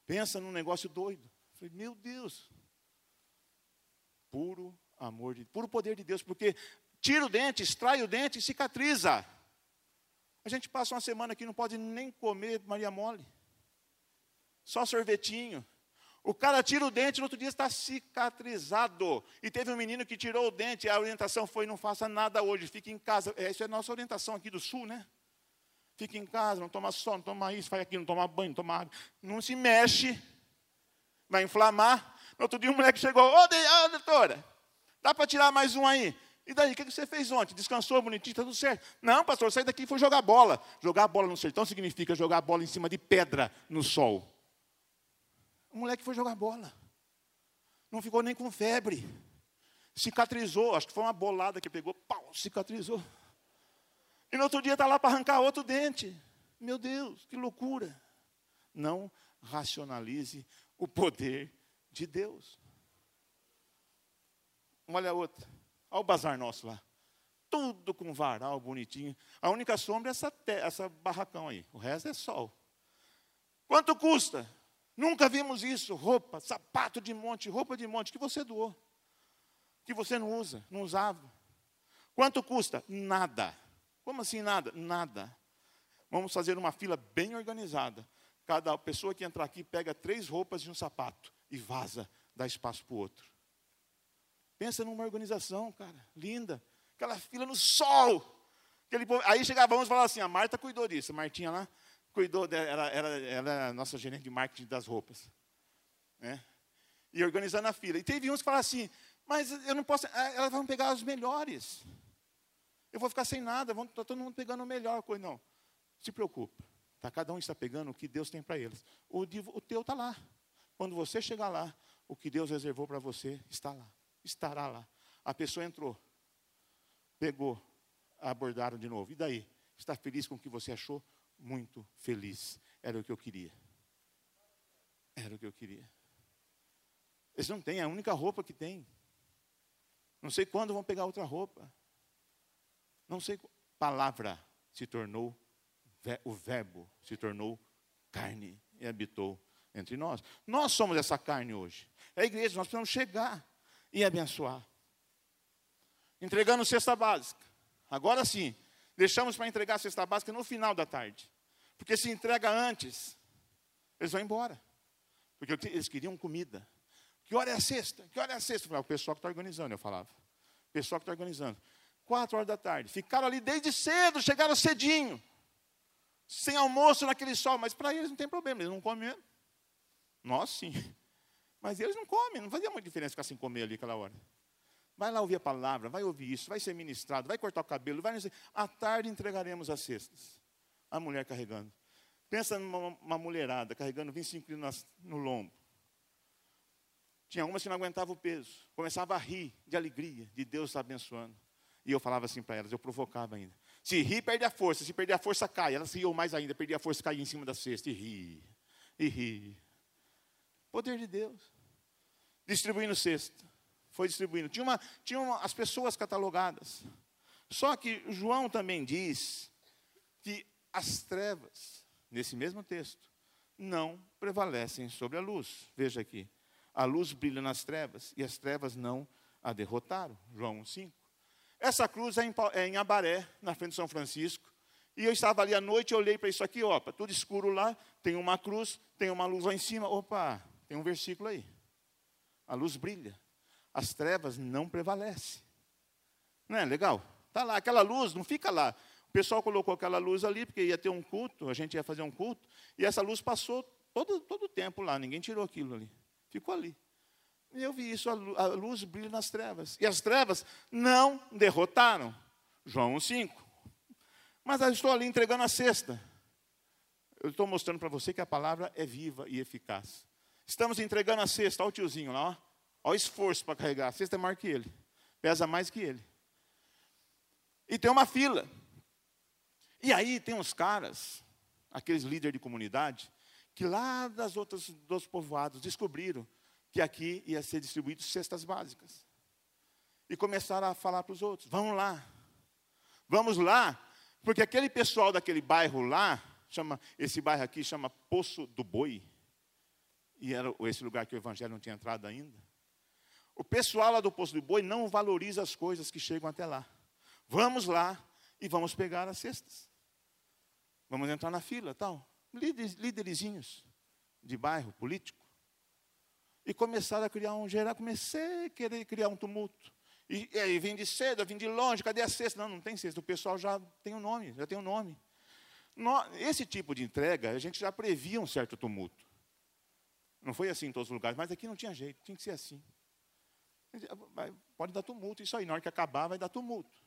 pensa num negócio doido. Eu falei, meu Deus. Puro amor de puro poder de Deus, porque tira o dente, extrai o dente e cicatriza. A gente passa uma semana aqui não pode nem comer Maria Mole. Só sorvetinho. O cara tira o dente, no outro dia está cicatrizado. E teve um menino que tirou o dente, a orientação foi: não faça nada hoje, fique em casa. Essa é a nossa orientação aqui do sul, né? Fica em casa, não toma sol, não toma isso, faz aquilo, não toma banho, não toma água. Não se mexe, vai inflamar. No outro dia um moleque chegou, ô oh, doutora, dá para tirar mais um aí? E daí, o que você fez ontem? Descansou bonitinho, está tudo certo? Não, pastor, saí daqui e fui jogar bola. Jogar bola no sertão significa jogar bola em cima de pedra no sol. O moleque foi jogar bola. Não ficou nem com febre. Cicatrizou, acho que foi uma bolada que pegou, pau, cicatrizou. E no outro dia está lá para arrancar outro dente. Meu Deus, que loucura. Não racionalize o poder de Deus. Olha a outra. Olha o bazar nosso lá. Tudo com varal bonitinho. A única sombra é essa, essa barracão aí. O resto é sol. Quanto custa? Nunca vimos isso. Roupa, sapato de monte, roupa de monte que você doou. Que você não usa, não usava. Quanto custa? Nada. Como assim nada? Nada. Vamos fazer uma fila bem organizada. Cada pessoa que entrar aqui pega três roupas e um sapato e vaza, dá espaço para o outro. Pensa numa organização, cara, linda. Aquela fila no sol. Aquele, aí chegávamos e falava assim: a Marta cuidou disso. A Martinha lá cuidou, dela, era, era a nossa gerente de marketing das roupas. Né? E organizando a fila. E teve uns que falaram assim: mas eu não posso, ah, elas vão pegar os melhores. Eu vou ficar sem nada, está todo mundo pegando o melhor coisa. Não, se preocupa. Tá, cada um está pegando o que Deus tem para eles. O, o teu está lá. Quando você chegar lá, o que Deus reservou para você está lá. Estará lá. A pessoa entrou, pegou, abordaram de novo. E daí? Está feliz com o que você achou? Muito feliz. Era o que eu queria. Era o que eu queria. Eles não têm, é a única roupa que tem. Não sei quando vão pegar outra roupa. Não sei, palavra se tornou, o verbo se tornou carne e habitou entre nós. Nós somos essa carne hoje. É a igreja, nós precisamos chegar e abençoar. Entregando cesta básica. Agora sim, deixamos para entregar a cesta básica no final da tarde. Porque se entrega antes, Eles vão embora. Porque eles queriam comida. Que hora é a sexta? Que hora é a sexta? Eu falava, o pessoal que está organizando, eu falava. O pessoal que está organizando. Quatro horas da tarde. Ficaram ali desde cedo, chegaram cedinho. Sem almoço naquele sol. Mas para eles não tem problema, eles não comem mesmo. Nós sim. Mas eles não comem, não fazia muita diferença ficar sem comer ali aquela hora. Vai lá ouvir a palavra, vai ouvir isso, vai ser ministrado, vai cortar o cabelo, vai. À tarde entregaremos as cestas. A mulher carregando. Pensa numa mulherada carregando 25 quilos no lombo. Tinha umas que não aguentava o peso. Começava a rir de alegria, de Deus abençoando. E eu falava assim para elas, eu provocava ainda. Se rir, perde a força. Se perder a força, cai. Elas riam mais ainda, perdia a força, caía em cima da cesta. E ri, e ri. Poder de Deus. Distribuindo cesta foi distribuindo. Tinha, uma, tinha uma, as pessoas catalogadas. Só que João também diz que as trevas, nesse mesmo texto, não prevalecem sobre a luz. Veja aqui. A luz brilha nas trevas e as trevas não a derrotaram. João 5. Essa cruz é em, é em Abaré, na frente de São Francisco. E eu estava ali à noite e olhei para isso aqui, opa, tudo escuro lá, tem uma cruz, tem uma luz lá em cima. Opa, tem um versículo aí. A luz brilha as trevas não prevalecem. Não é legal? Está lá, aquela luz não fica lá. O pessoal colocou aquela luz ali, porque ia ter um culto, a gente ia fazer um culto, e essa luz passou todo, todo o tempo lá, ninguém tirou aquilo ali. Ficou ali. E eu vi isso, a luz brilha nas trevas. E as trevas não derrotaram. João 5. Mas eu estou ali entregando a cesta. Eu estou mostrando para você que a palavra é viva e eficaz. Estamos entregando a cesta, olha o tiozinho lá. Olha o esforço para carregar. A cesta é maior que ele. Pesa mais que ele. E tem uma fila. E aí tem uns caras, aqueles líderes de comunidade, que lá das outras dos povoados descobriram que aqui ia ser distribuído cestas básicas. E começaram a falar para os outros: vamos lá, vamos lá, porque aquele pessoal daquele bairro lá, chama, esse bairro aqui chama Poço do Boi, e era esse lugar que o evangelho não tinha entrado ainda. O pessoal lá do Poço do Boi não valoriza as coisas que chegam até lá. Vamos lá e vamos pegar as cestas. Vamos entrar na fila, tal. Líderes, líderezinhos de bairro político. E começaram a criar um geral, comecei a querer criar um tumulto. E, aí vem de cedo, vem de longe, cadê a cesta? Não, não tem cesta. O pessoal já tem um nome, já tem um nome. Esse tipo de entrega, a gente já previa um certo tumulto. Não foi assim em todos os lugares, mas aqui não tinha jeito, tinha que ser assim. Pode dar tumulto, isso aí, na hora que acabar vai dar tumulto.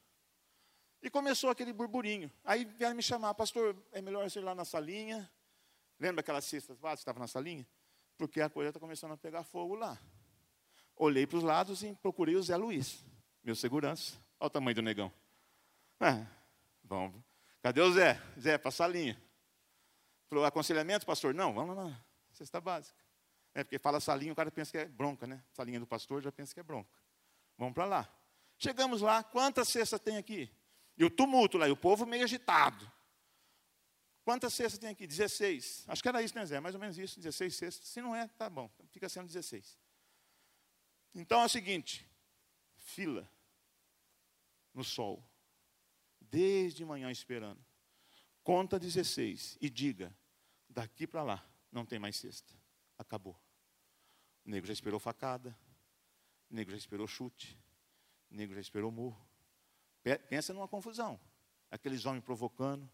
E começou aquele burburinho. Aí vieram me chamar, pastor, é melhor ir lá na salinha. Lembra aquelas cestas básicas que na salinha? Porque a coisa está começando a pegar fogo lá. Olhei para os lados e procurei o Zé Luiz, meu segurança. Olha o tamanho do negão. É, vamos. Cadê o Zé? Zé, para a salinha. Falou, aconselhamento, pastor? Não, vamos lá, cesta básica. É, porque fala salinha, o cara pensa que é bronca, né? Salinha do pastor já pensa que é bronca. Vamos para lá. Chegamos lá, quantas cestas tem aqui? E o tumulto lá, e o povo meio agitado. Quantas cestas tem aqui? 16. Acho que era isso, né, Zé? Mais ou menos isso, 16 cestas. Se não é, tá bom, fica sendo 16. Então é o seguinte: fila no sol, desde manhã esperando. Conta 16 e diga: daqui para lá não tem mais cesta acabou. O nego já esperou facada, o nego já esperou chute, o nego já esperou murro. Pensa numa confusão. Aqueles homens provocando.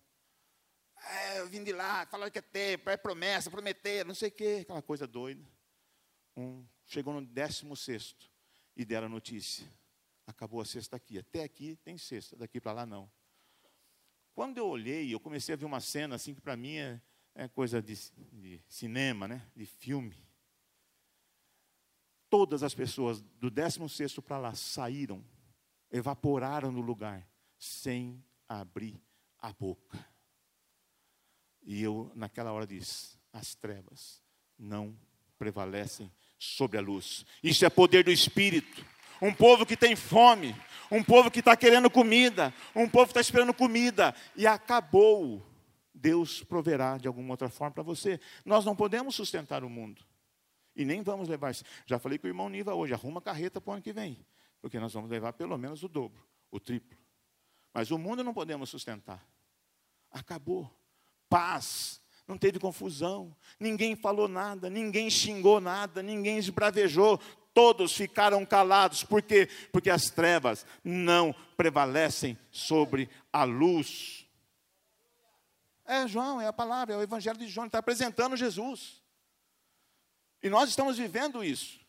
É, eu vim de lá, falaram que é tempo, é promessa, prometer, não sei o quê, aquela coisa doida. Um, chegou no décimo sexto e deram a notícia. Acabou a cesta aqui. Até aqui tem cesta, daqui para lá não. Quando eu olhei, eu comecei a ver uma cena assim que para mim é, é coisa de, de cinema, né? de filme. Todas as pessoas do 16 para lá saíram, evaporaram no lugar, sem abrir a boca. E eu, naquela hora, disse: as trevas não prevalecem sobre a luz. Isso é poder do Espírito. Um povo que tem fome, um povo que está querendo comida, um povo que está esperando comida, e acabou Deus proverá de alguma outra forma para você. Nós não podemos sustentar o mundo. E nem vamos levar. Já falei com o irmão Niva hoje, arruma carreta para o ano que vem. Porque nós vamos levar pelo menos o dobro, o triplo. Mas o mundo não podemos sustentar. Acabou. Paz não teve confusão, ninguém falou nada, ninguém xingou nada, ninguém esbravejou, todos ficaram calados, por quê? Porque as trevas não prevalecem sobre a luz. É João, é a palavra, é o Evangelho de João, está apresentando Jesus. E nós estamos vivendo isso.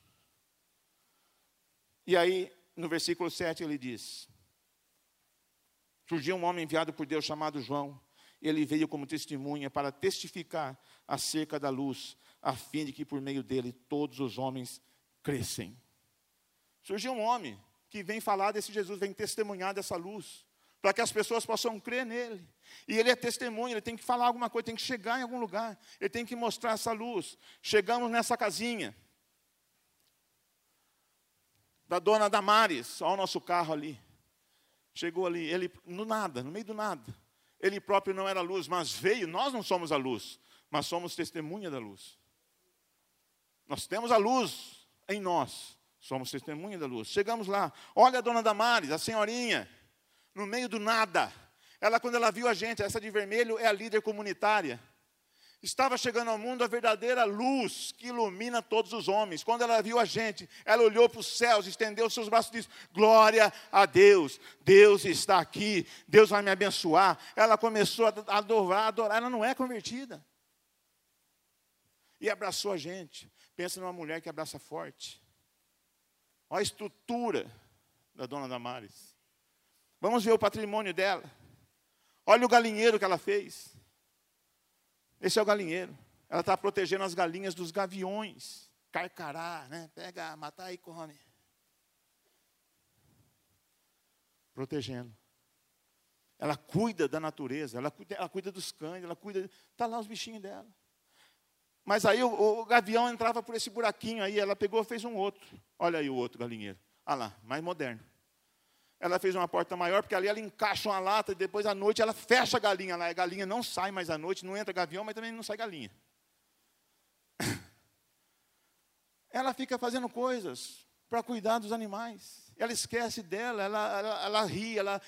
E aí, no versículo 7, ele diz: Surgiu um homem enviado por Deus chamado João. Ele veio como testemunha para testificar acerca da luz, a fim de que por meio dele todos os homens crescem. Surgiu um homem que vem falar desse Jesus, vem testemunhar dessa luz, para que as pessoas possam crer nele. E ele é testemunha, ele tem que falar alguma coisa, tem que chegar em algum lugar, ele tem que mostrar essa luz. Chegamos nessa casinha da dona Damares, olha o nosso carro ali. Chegou ali, ele no nada, no meio do nada. Ele próprio não era luz, mas veio. Nós não somos a luz, mas somos testemunha da luz. Nós temos a luz em nós, somos testemunha da luz. Chegamos lá, olha a dona Damares, a senhorinha, no meio do nada. Ela, quando ela viu a gente, essa de vermelho é a líder comunitária. Estava chegando ao mundo a verdadeira luz que ilumina todos os homens. Quando ela viu a gente, ela olhou para os céus, estendeu os seus braços e disse: Glória a Deus, Deus está aqui, Deus vai me abençoar. Ela começou a adorar, a adorar, ela não é convertida. E abraçou a gente. Pensa numa mulher que abraça forte. Olha a estrutura da dona Damares. Vamos ver o patrimônio dela. Olha o galinheiro que ela fez. Esse é o galinheiro. Ela está protegendo as galinhas dos gaviões. Carcará, né? Pega, matar e come. Protegendo. Ela cuida da natureza, ela cuida, ela cuida dos cães, ela cuida. Está lá os bichinhos dela. Mas aí o, o, gavião entrava por esse buraquinho aí, ela pegou fez um outro. Olha aí o outro galinheiro. Ah lá, mais moderno. Ela fez uma porta maior, porque ali ela encaixa uma lata e depois à noite ela fecha a galinha lá. A galinha não sai mais à noite, não entra gavião, mas também não sai galinha. Ela fica fazendo coisas para cuidar dos animais. Ela esquece dela, ela, ela, ela ri, ela,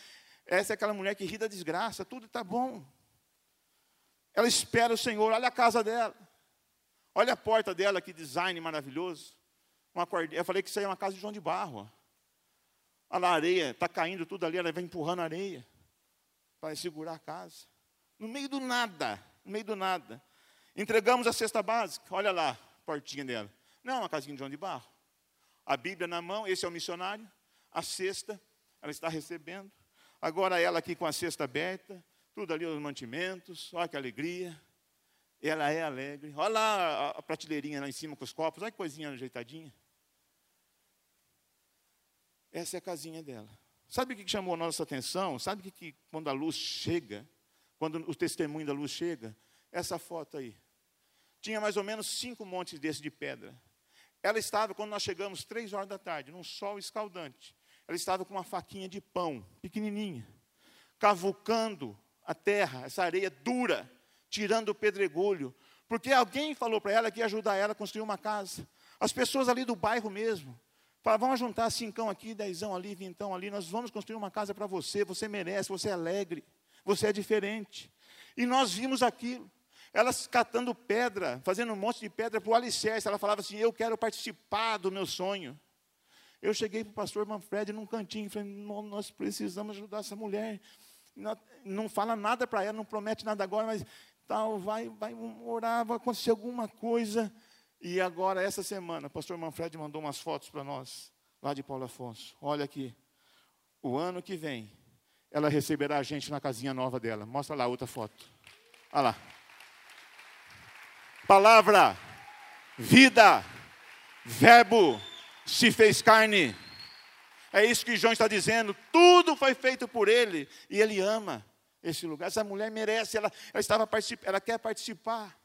essa é aquela mulher que ri da desgraça, tudo está bom. Ela espera o Senhor, olha a casa dela. Olha a porta dela, que design maravilhoso. Uma Eu falei que isso aí é uma casa de João de Barro. A areia, está caindo tudo ali, ela vai empurrando a areia para segurar a casa. No meio do nada, no meio do nada. Entregamos a cesta básica, olha lá, a portinha dela. Não uma casinha de João de Barro. A Bíblia na mão, esse é o missionário. A cesta, ela está recebendo. Agora ela aqui com a cesta aberta, tudo ali os mantimentos, olha que alegria. Ela é alegre. Olha lá a prateleirinha lá em cima com os copos, olha que coisinha ajeitadinha. Essa é a casinha dela. Sabe o que chamou a nossa atenção? Sabe o que, quando a luz chega, quando o testemunho da luz chega? Essa foto aí. Tinha mais ou menos cinco montes desses de pedra. Ela estava, quando nós chegamos, três horas da tarde, num sol escaldante. Ela estava com uma faquinha de pão, pequenininha, cavucando a terra, essa areia dura, tirando o pedregulho, porque alguém falou para ela que ia ajudar ela a construir uma casa. As pessoas ali do bairro mesmo, Fala, vamos juntar cincão aqui, dezão ali, vintão ali, nós vamos construir uma casa para você, você merece, você é alegre, você é diferente. E nós vimos aquilo. Elas catando pedra, fazendo um monte de pedra para o alicerce. Ela falava assim: Eu quero participar do meu sonho. Eu cheguei para o pastor Manfred num cantinho falei: Nós precisamos ajudar essa mulher. Não, não fala nada para ela, não promete nada agora, mas tal, vai, vai orar, vai acontecer alguma coisa. E agora, essa semana, o pastor Manfred mandou umas fotos para nós, lá de Paulo Afonso. Olha aqui. O ano que vem, ela receberá a gente na casinha nova dela. Mostra lá outra foto. Olha lá. Palavra, vida, verbo, se fez carne. É isso que João está dizendo. Tudo foi feito por ele. E ele ama esse lugar. Essa mulher merece, ela, ela, estava ela quer participar.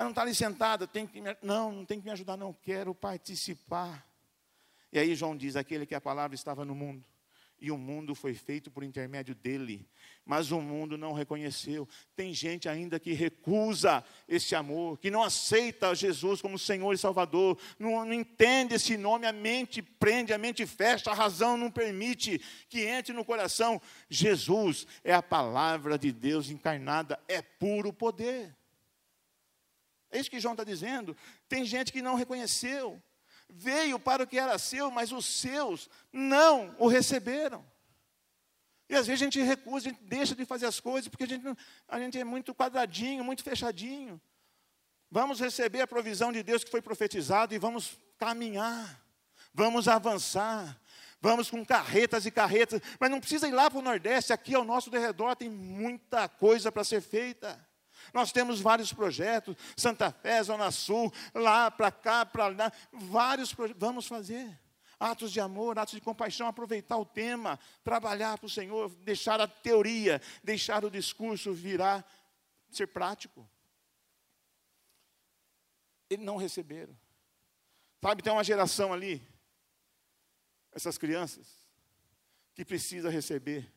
Ela não está ali sentada, tem que me, não, não tem que me ajudar, não, quero participar. E aí João diz: aquele que a palavra estava no mundo, e o mundo foi feito por intermédio dele, mas o mundo não reconheceu. Tem gente ainda que recusa esse amor, que não aceita Jesus como Senhor e Salvador, não, não entende esse nome, a mente prende, a mente fecha, a razão não permite que entre no coração. Jesus é a palavra de Deus encarnada, é puro poder. É isso que João está dizendo. Tem gente que não reconheceu veio para o que era seu, mas os seus não o receberam. E às vezes a gente recusa, a gente deixa de fazer as coisas, porque a gente, a gente é muito quadradinho, muito fechadinho. Vamos receber a provisão de Deus que foi profetizado e vamos caminhar, vamos avançar, vamos com carretas e carretas, mas não precisa ir lá para o Nordeste, aqui ao nosso derredor tem muita coisa para ser feita. Nós temos vários projetos, Santa Fé, Zona Sul, lá, para cá, para lá, vários projetos. Vamos fazer. Atos de amor, atos de compaixão, aproveitar o tema, trabalhar para o Senhor, deixar a teoria, deixar o discurso virar, ser prático. Eles não receberam. Sabe, tem uma geração ali, essas crianças, que precisa receber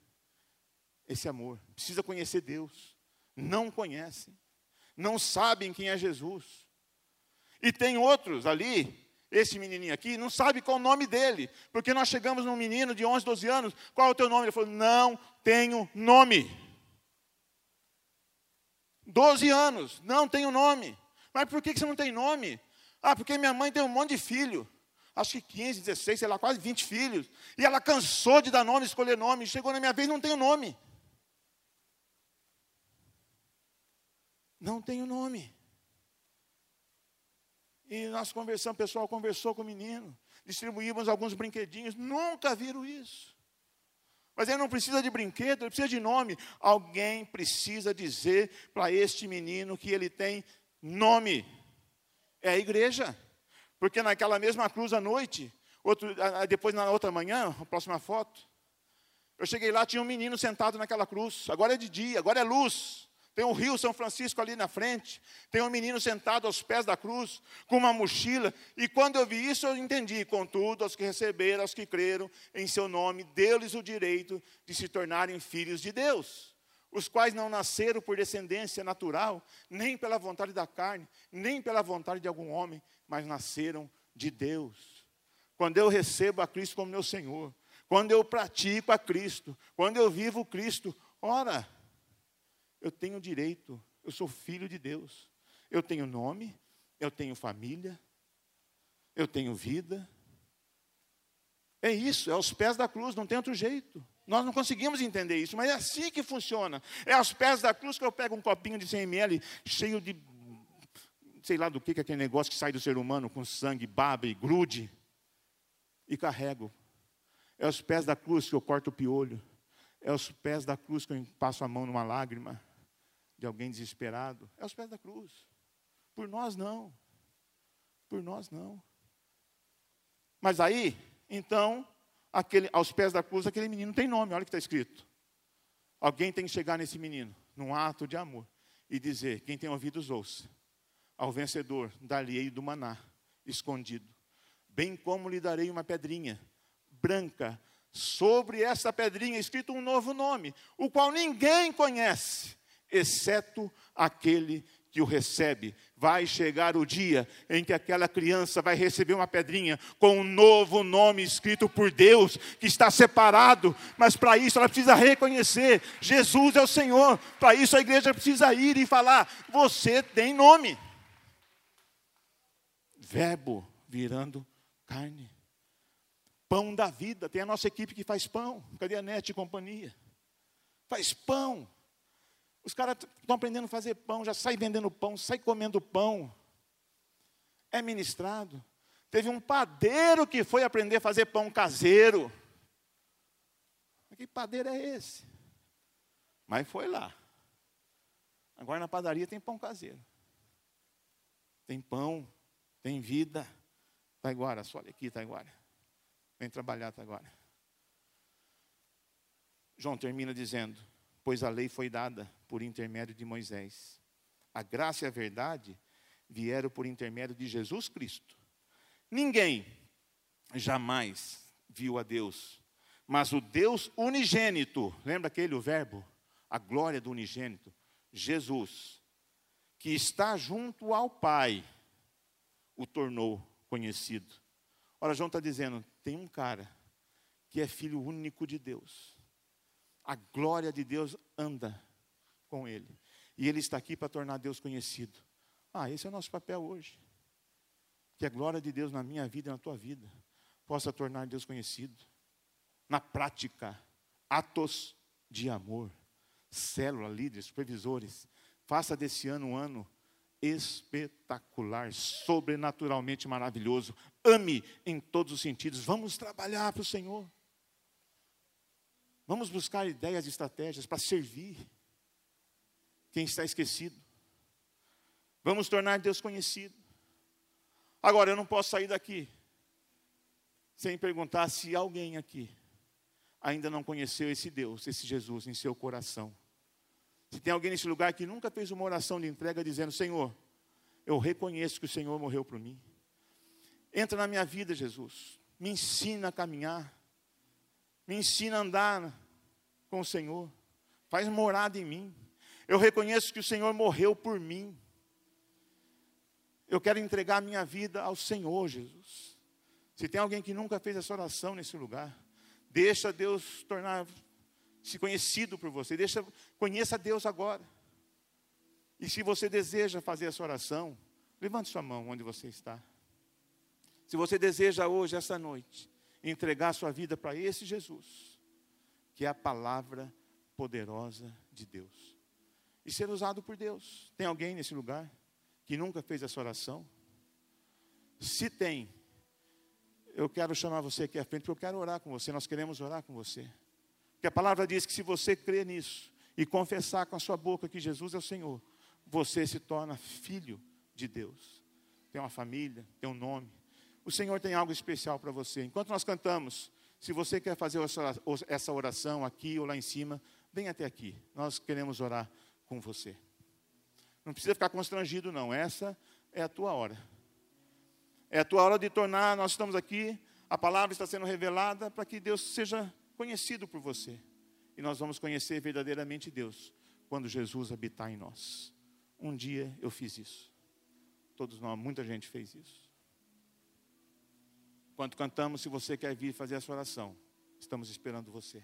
esse amor, precisa conhecer Deus não conhecem, não sabem quem é Jesus. E tem outros ali, esse menininho aqui, não sabe qual o nome dele, porque nós chegamos num menino de 11, 12 anos, qual é o teu nome? Ele falou, não tenho nome. 12 anos, não tenho nome. Mas por que você não tem nome? Ah, porque minha mãe tem um monte de filho. Acho que 15, 16, sei lá, quase 20 filhos. E ela cansou de dar nome, escolher nome. Chegou na minha vez, não tenho nome. Não tenho nome. E nós conversamos, o pessoal conversou com o menino, distribuímos alguns brinquedinhos, nunca viram isso. Mas ele não precisa de brinquedo, ele precisa de nome. Alguém precisa dizer para este menino que ele tem nome. É a igreja. Porque naquela mesma cruz à noite, outro, depois na outra manhã, a próxima foto, eu cheguei lá, tinha um menino sentado naquela cruz. Agora é de dia, agora é luz. Tem o rio São Francisco ali na frente. Tem um menino sentado aos pés da cruz, com uma mochila. E quando eu vi isso, eu entendi. Contudo, aos que receberam, aos que creram em seu nome, deu-lhes o direito de se tornarem filhos de Deus. Os quais não nasceram por descendência natural, nem pela vontade da carne, nem pela vontade de algum homem, mas nasceram de Deus. Quando eu recebo a Cristo como meu Senhor, quando eu pratico a Cristo, quando eu vivo Cristo, ora, eu tenho direito, eu sou filho de Deus. Eu tenho nome, eu tenho família, eu tenho vida. É isso, é aos pés da cruz, não tem outro jeito. Nós não conseguimos entender isso, mas é assim que funciona. É aos pés da cruz que eu pego um copinho de 100 ml cheio de, sei lá do que, que é aquele negócio que sai do ser humano com sangue, baba e grude, e carrego. É aos pés da cruz que eu corto o piolho. É aos pés da cruz que eu passo a mão numa lágrima de alguém desesperado, é aos pés da cruz. Por nós não. Por nós não. Mas aí, então, aquele, aos pés da cruz, aquele menino tem nome, olha o que está escrito. Alguém tem que chegar nesse menino, num ato de amor, e dizer: quem tem ouvidos, ouça. Ao vencedor, dar-lhe do maná, escondido. Bem como lhe darei uma pedrinha branca, sobre essa pedrinha escrito um novo nome, o qual ninguém conhece, exceto aquele que o recebe. Vai chegar o dia em que aquela criança vai receber uma pedrinha com um novo nome escrito por Deus, que está separado, mas para isso ela precisa reconhecer: Jesus é o Senhor. Para isso a igreja precisa ir e falar: Você tem nome. Verbo virando carne. Pão da vida. Tem a nossa equipe que faz pão. Cadê a e companhia? Faz pão. Os caras estão aprendendo a fazer pão, já sai vendendo pão, sai comendo pão. É ministrado. Teve um padeiro que foi aprender a fazer pão caseiro. Que padeiro é esse? Mas foi lá. Agora na padaria tem pão caseiro. Tem pão, tem vida. Taiguara, só olha aqui, Taiguara. Vem trabalhar, Taiguara. João termina dizendo: Pois a lei foi dada por intermédio de Moisés. A graça e a verdade vieram por intermédio de Jesus Cristo. Ninguém jamais viu a Deus. Mas o Deus unigênito, lembra aquele o verbo? A glória do unigênito, Jesus, que está junto ao Pai, o tornou conhecido. Ora, João está dizendo: tem um cara que é filho único de Deus. A glória de Deus anda com ele. E ele está aqui para tornar Deus conhecido. Ah, esse é o nosso papel hoje. Que a glória de Deus na minha vida e na tua vida possa tornar Deus conhecido. Na prática, atos de amor. Célula, líderes, supervisores. Faça desse ano um ano espetacular, sobrenaturalmente maravilhoso. Ame em todos os sentidos. Vamos trabalhar para o Senhor. Vamos buscar ideias e estratégias para servir quem está esquecido. Vamos tornar Deus conhecido. Agora, eu não posso sair daqui sem perguntar se alguém aqui ainda não conheceu esse Deus, esse Jesus em seu coração. Se tem alguém nesse lugar que nunca fez uma oração de entrega dizendo: Senhor, eu reconheço que o Senhor morreu por mim. Entra na minha vida, Jesus. Me ensina a caminhar. Me ensina a andar com o Senhor. Faz morada em mim. Eu reconheço que o Senhor morreu por mim. Eu quero entregar a minha vida ao Senhor, Jesus. Se tem alguém que nunca fez essa oração nesse lugar, deixa Deus tornar-se conhecido por você. Deixa, conheça Deus agora. E se você deseja fazer essa oração, levante sua mão onde você está. Se você deseja hoje, essa noite, entregar sua vida para esse Jesus, que é a palavra poderosa de Deus e ser usado por Deus. Tem alguém nesse lugar que nunca fez essa oração? Se tem, eu quero chamar você aqui à frente, porque eu quero orar com você, nós queremos orar com você. Porque a palavra diz que se você crer nisso e confessar com a sua boca que Jesus é o Senhor, você se torna filho de Deus. Tem uma família, tem um nome. O Senhor tem algo especial para você. Enquanto nós cantamos, se você quer fazer essa oração aqui ou lá em cima, vem até aqui. Nós queremos orar com você. Não precisa ficar constrangido, não. Essa é a tua hora. É a tua hora de tornar, nós estamos aqui, a palavra está sendo revelada para que Deus seja conhecido por você. E nós vamos conhecer verdadeiramente Deus quando Jesus habitar em nós. Um dia eu fiz isso. Todos nós, muita gente fez isso. Enquanto cantamos, se você quer vir fazer essa oração, estamos esperando você.